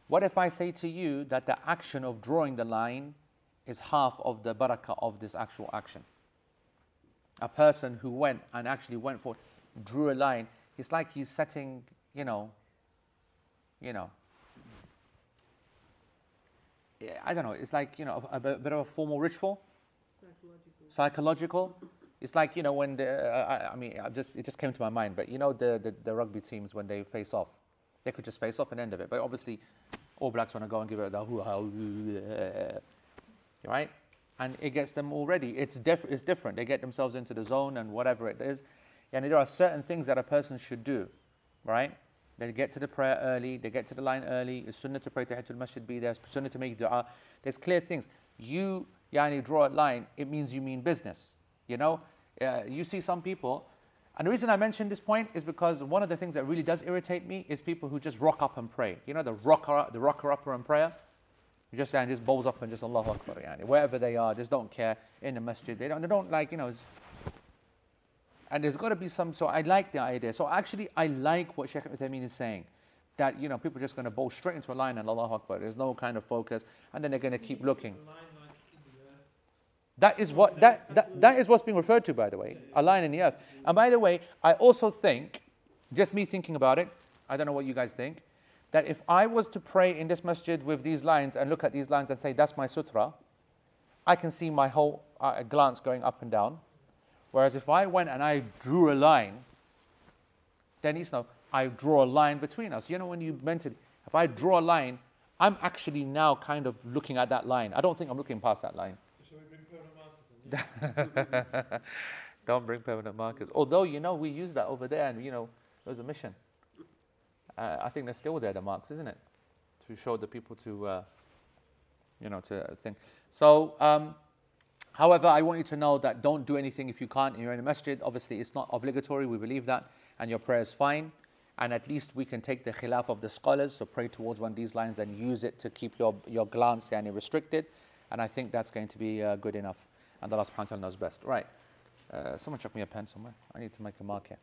What if I say to you that the action of drawing the line is half of the barakah of this actual action? A person who went and actually went for, drew a line, it's like he's setting, you know, you know, I don't know, it's like, you know, a, a bit of a formal ritual, psychological. It's like, you know, when the, uh, I, I mean, I just, it just came to my mind, but you know, the, the, the rugby teams when they face off, they could just face off and end of it. But obviously, All Blacks want to go and give it the hoo right? And it gets them already. It's, diff- it's different. They get themselves into the zone and whatever it is. And there are certain things that a person should do, right? They get to the prayer early, they get to the line early. It's sunnah to pray to Tahiyatul Masjid be there, it's sunnah to make dua. There's clear things. You, yani, draw a line, it means you mean business. You know, uh, you see some people, and the reason I mention this point is because one of the things that really does irritate me is people who just rock up and pray. You know, the rocker, the rocker upper in prayer. You just and just bowls up and just Allahu Akbar, yani. wherever they are, just don't care in the masjid. They don't, they don't like, you know, and there's got to be some, so I like the idea. So actually, I like what Sheikh Uthaymeen is saying. That, you know, people are just going to bowl straight into a line and Allahu Akbar. There's no kind of focus. And then they're going to keep looking. That is what that, that, that is what's being referred to, by the way, a line in the earth. And by the way, I also think, just me thinking about it, I don't know what you guys think, that if I was to pray in this masjid with these lines and look at these lines and say, that's my sutra, I can see my whole uh, glance going up and down. Whereas if I went and I drew a line, then it's no, I draw a line between us. You know, when you it, if I draw a line, I'm actually now kind of looking at that line. I don't think I'm looking past that line. don't bring permanent markers. Although, you know, we use that over there and, you know, it was a mission. Uh, I think they're still there, the marks, isn't it? To show the people to, uh, you know, to think. So, um, However, I want you to know that don't do anything if you can't you're in a masjid. Obviously, it's not obligatory, we believe that, and your prayer is fine. And at least we can take the khilaf of the scholars, so pray towards one of these lines and use it to keep your, your glance yani, restricted. And I think that's going to be uh, good enough. And Allah subhanahu wa ta'ala knows best. Right. Uh, someone chuck me a pen somewhere. I need to make a mark here.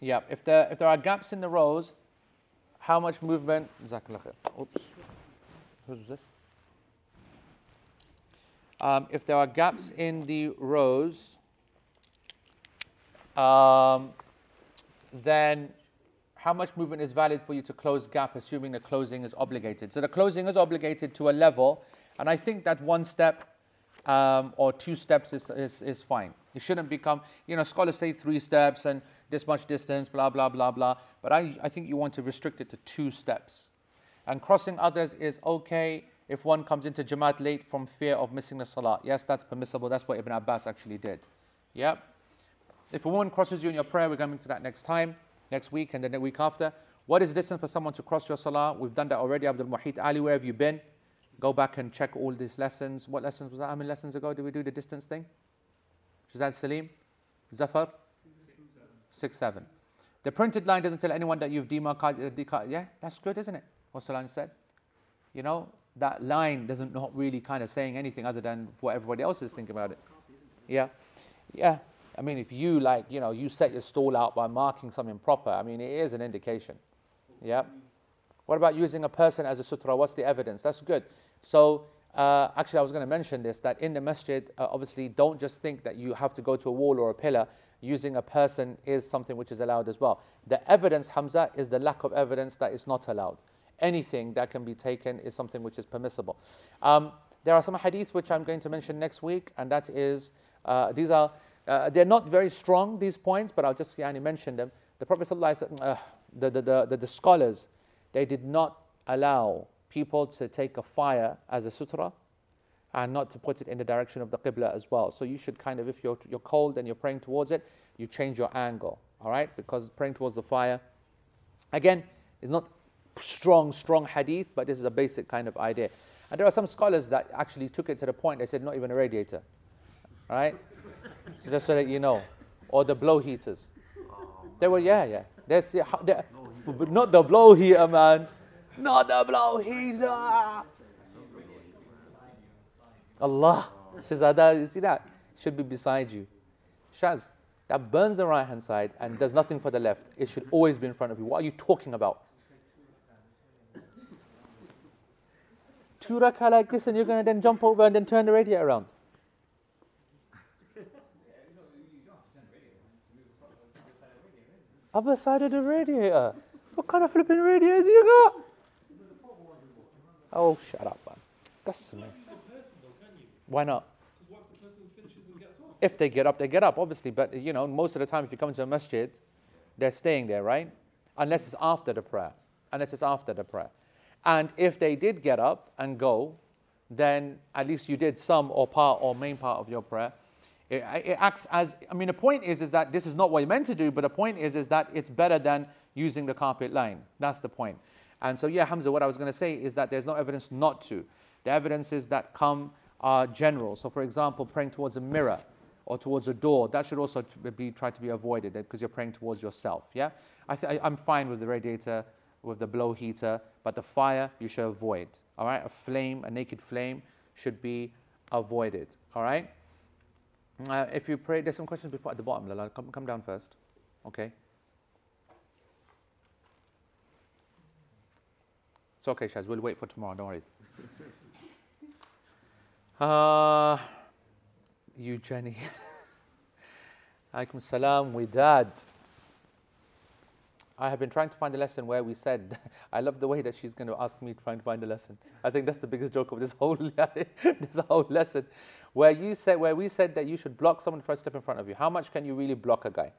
Yeah, if there, if there are gaps in the rows, how much movement? Oops. Who's this? Um, if there are gaps in the rows, um, then how much movement is valid for you to close gap, assuming the closing is obligated? So the closing is obligated to a level, and I think that one step um, or two steps is, is, is fine. It shouldn't become, you know, scholars say three steps and this much distance, blah, blah, blah, blah. But I, I think you want to restrict it to two steps. And crossing others is okay if one comes into Jamaat late from fear of missing the Salah. Yes, that's permissible. That's what Ibn Abbas actually did. Yep. If a woman crosses you in your prayer, we're coming to that next time, next week, and then the week after. What is distance for someone to cross your Salah? We've done that already. Abdul Muhit Ali, where have you been? Go back and check all these lessons. What lessons was that? How many lessons ago did we do the distance thing? Shazad Salim? Zafar? Six, seven. The printed line doesn't tell anyone that you've demarcated. Yeah, that's good, isn't it? What Salam said. You know, that line doesn't not really kind of saying anything other than what everybody else is thinking about it. Yeah, yeah. I mean, if you like, you know, you set your stall out by marking something proper. I mean, it is an indication. Yeah. What about using a person as a sutra? What's the evidence? That's good. So uh, actually, I was going to mention this that in the masjid, uh, obviously, don't just think that you have to go to a wall or a pillar. Using a person is something which is allowed as well. The evidence, Hamza, is the lack of evidence that is not allowed. Anything that can be taken is something which is permissible. Um, there are some hadith which I'm going to mention next week, and that is, uh, these are, uh, they're not very strong, these points, but I'll just yani, mention them. The Prophet, uh, the, the, the, the, the scholars, they did not allow people to take a fire as a sutra and not to put it in the direction of the qibla as well. So you should kind of, if you're, you're cold and you're praying towards it, you change your angle, all right? Because praying towards the fire, again, is not strong, strong hadith, but this is a basic kind of idea. And there are some scholars that actually took it to the point, they said, not even a radiator, all right? so just so that you know. Or the blow heaters. They were, yeah, yeah. That's it. How- they- but not the blow heater, man. Not the blow heater. Allah. Shazada, you see that? Should be beside you. Shaz, that burns the right hand side and does nothing for the left. It should always be in front of you. What are you talking about? Two rakah like this, and you're going to then jump over and then turn the radiator around. Other side of the radiator. What kind of flipping radiators you got? Oh, shut up, man. That's me. Why not? If they get up, they get up, obviously. But you know, most of the time, if you come to a masjid, they're staying there, right? Unless it's after the prayer. Unless it's after the prayer. And if they did get up and go, then at least you did some or part or main part of your prayer. It, it acts as I mean, the point is is that this is not what you're meant to do, but the point is is that it's better than using the carpet line. That's the point. And so, yeah, Hamza, what I was going to say is that there's no evidence not to. The evidences that come are general. So, for example, praying towards a mirror or towards a door, that should also be tried to be avoided because you're praying towards yourself. Yeah, I th- I'm fine with the radiator, with the blow heater, but the fire you should avoid. All right, a flame, a naked flame, should be avoided. All right. Uh, if you pray, there's some questions before at the bottom. Lala, come, come down first. Okay. It's okay, Shaz. We'll wait for tomorrow. Don't worry. Uh, you, Jenny. Alaikum salam, we dad. I have been trying to find a lesson where we said, I love the way that she's going to ask me to try and find a lesson. I think that's the biggest joke of this whole this whole lesson, where you said where we said that you should block someone first step in front of you. How much can you really block a guy?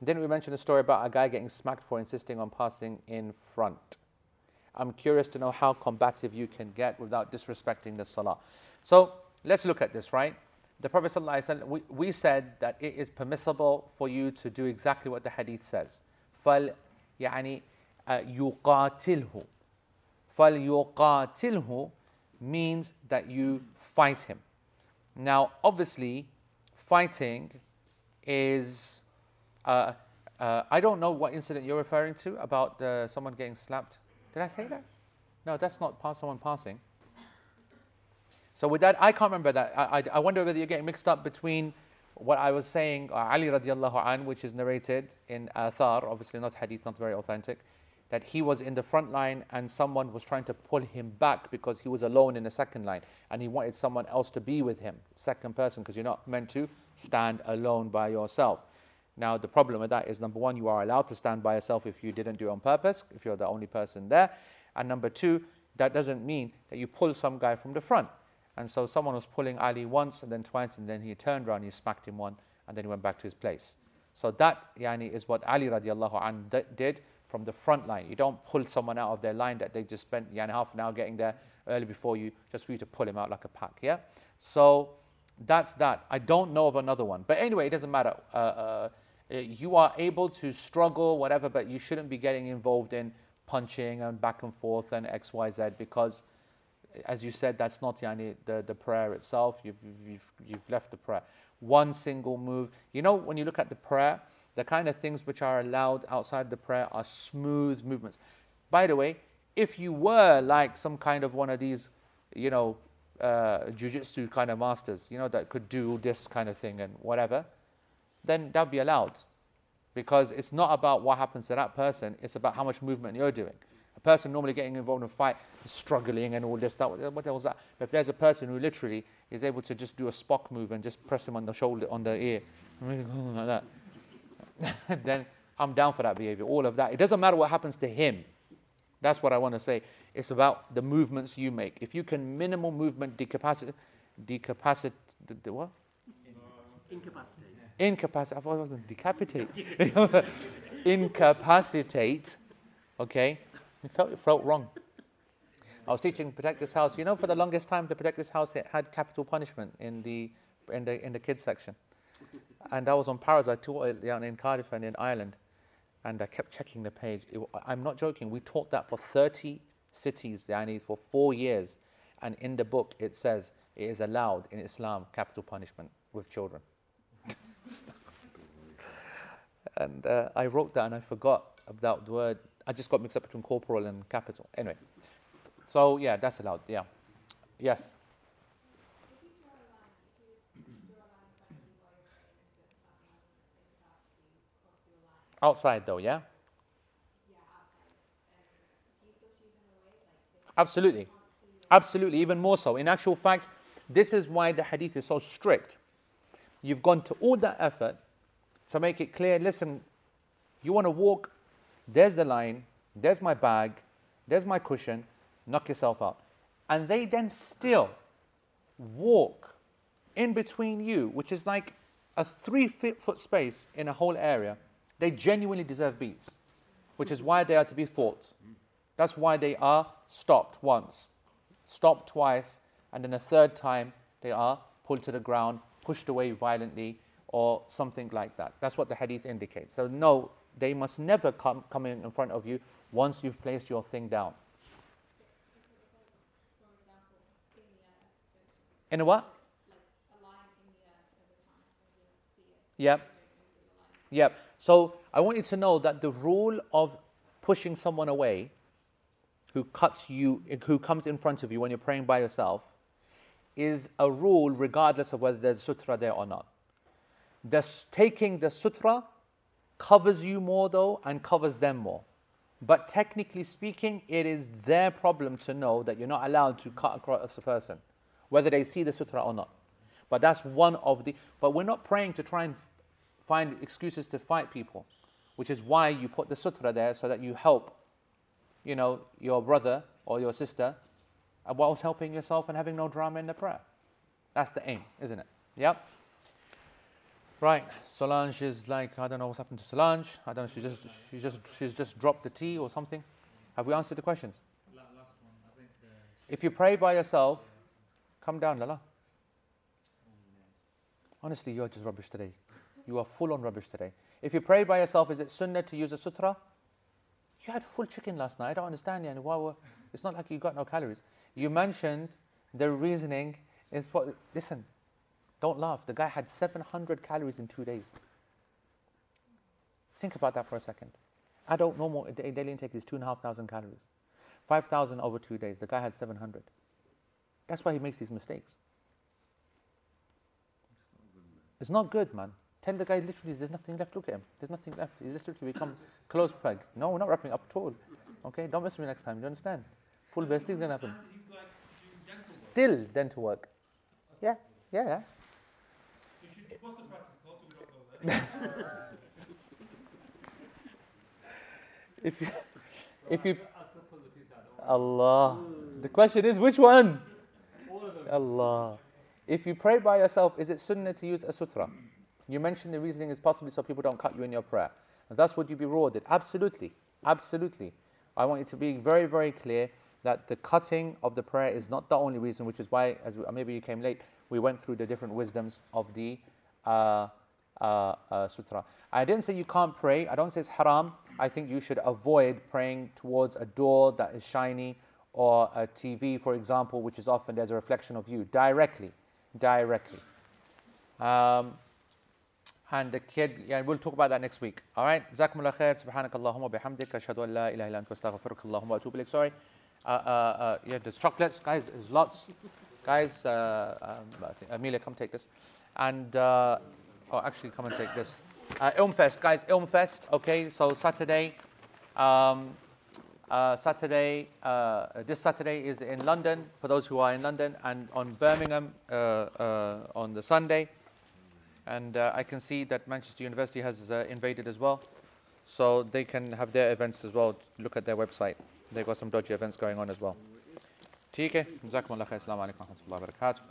Then we mentioned a story about a guy getting smacked for insisting on passing in front. I'm curious to know how combative you can get without disrespecting the salah. So let's look at this, right? The Prophet ﷺ, we, we said that it is permissible for you to do exactly what the hadith says. فَلْ يعني يُقَاتِلْهُ فَلْيُقَاتِلْهُ means that you fight him. Now, obviously, fighting is. Uh, uh, I don't know what incident you're referring to about uh, someone getting slapped. Did I say that? No, that's not someone passing. So with that, I can't remember that. I, I, I wonder whether you're getting mixed up between what I was saying, uh, Ali radiallahu an, which is narrated in Athar, obviously not hadith, not very authentic, that he was in the front line and someone was trying to pull him back because he was alone in the second line and he wanted someone else to be with him, second person, because you're not meant to stand alone by yourself. Now, the problem with that is number one, you are allowed to stand by yourself if you didn't do it on purpose, if you're the only person there. And number two, that doesn't mean that you pull some guy from the front. And so someone was pulling Ali once and then twice, and then he turned around, he smacked him one, and then he went back to his place. So that yani, is what Ali radiallahu an did from the front line. You don't pull someone out of their line that they just spent yani, half an hour getting there early before you, just for you to pull him out like a pack. Yeah. So that's that. I don't know of another one, but anyway, it doesn't matter. Uh, uh, you are able to struggle, whatever, but you shouldn't be getting involved in punching and back and forth and X, Y, Z because as you said, that's not yani, the, the prayer itself. You've, you've, you've left the prayer. One single move. You know, when you look at the prayer, the kind of things which are allowed outside the prayer are smooth movements. By the way, if you were like some kind of one of these, you know, uh, jujitsu kind of masters, you know, that could do this kind of thing and whatever, then that would be allowed. Because it's not about what happens to that person, it's about how much movement you're doing. A person normally getting involved in a fight is struggling and all this, stuff. what the that? But if there's a person who literally is able to just do a Spock move and just press him on the shoulder, on the ear, like that, then I'm down for that behavior. All of that. It doesn't matter what happens to him. That's what I want to say. It's about the movements you make. If you can minimal movement decapacitate, decapacitate, what? Incapacitate. Incapacitate. I thought it was decapitate. Incapacitate. Okay, it felt it felt wrong. I was teaching protect this house. You know, for the longest time, the protect this house it had capital punishment in the in the in the kids section. And I was on Paras. I taught uh, it down in Cardiff and in Ireland, and I kept checking the page. It, I'm not joking. We taught that for 30 cities, Yani, for four years, and in the book it says it is allowed in Islam capital punishment with children. and uh, I wrote that and I forgot about the word. I just got mixed up between corporal and capital. Anyway, so yeah, that's allowed. Yeah, yes. Outside though, yeah? Absolutely. Absolutely, even more so. In actual fact, this is why the hadith is so strict. You've gone to all that effort to make it clear listen, you want to walk, there's the line, there's my bag, there's my cushion, knock yourself out. And they then still walk in between you, which is like a three foot space in a whole area. They genuinely deserve beats, which is why they are to be fought. That's why they are stopped once, stopped twice, and then a third time they are pulled to the ground, pushed away violently, or something like that. That's what the hadith indicates. So, no, they must never come, come in, in front of you once you've placed your thing down. In a what? Yep. Yep. So I want you to know that the rule of pushing someone away who cuts you, who comes in front of you when you're praying by yourself, is a rule regardless of whether there's sutra there or not. The, taking the sutra covers you more though and covers them more. But technically speaking, it is their problem to know that you're not allowed to cut across a person, whether they see the sutra or not. But that's one of the. But we're not praying to try and find excuses to fight people, which is why you put the sutra there so that you help, you know, your brother or your sister, whilst helping yourself and having no drama in the prayer. That's the aim, isn't it? Yep. Right, Solange is like I don't know what's happened to Solange. I don't know. She just she just she's just dropped the tea or something. Have we answered the questions? One, think. Uh, If you pray by yourself, come down, Lala. Honestly, you're just rubbish today. You are full on rubbish today. If you pray by yourself, is it sunnah to use a sutra? You had full chicken last night. I don't understand. Why it's not like you got no calories. You mentioned the reasoning is listen, don't laugh. The guy had 700 calories in two days. Think about that for a second. Adult normal da- daily intake is 2,500 calories. 5,000 over two days. The guy had 700. That's why he makes these mistakes. It's not good, man. Tell the guy literally there's nothing left. Look at him. There's nothing left. He's literally become close peg. No, we're not wrapping up at all. Okay, don't mess with me next time. Do you understand? Full bestie is gonna happen. and he's like doing dental work. Still dental work. Yeah, yeah, yeah. If you, if you. Allah. The question is which one? Allah. If you pray by yourself, is it sunnah to use a sutra? You mentioned the reasoning is possibly so people don't cut you in your prayer. And thus would you be rewarded? Absolutely. Absolutely. I want you to be very, very clear that the cutting of the prayer is not the only reason, which is why, as we, maybe you came late, we went through the different wisdoms of the uh, uh, uh, sutra. I didn't say you can't pray. I don't say it's haram. I think you should avoid praying towards a door that is shiny or a TV, for example, which is often there's a reflection of you directly, directly. Um, and the kid, yeah, we'll talk about that next week. All right. Jazakumullah khair. Subhanak Allahumma bihamdik. Ashhadu an la ilaha illa anta astaghfiruka Allahumma wa atubu. Sorry. Uh, uh, uh, yeah, there's chocolates, guys. There's lots. Guys, uh, um, Amelia, come take this. And, uh, oh, actually, come and take this. Uh, Ilmfest, guys, Ilmfest. Okay, so Saturday. Um, Saturday, this Saturday is in London for those who are in London, and on Birmingham on the Sunday. And I can see that Manchester University has invaded as well, so they can have their events as well. Look at their website; they've got some dodgy events going on as well. ठीक है जजाकम अल्लाह खैर अस्सलाम वालेकुम व रहमतुल्लाहि व बरकातुहू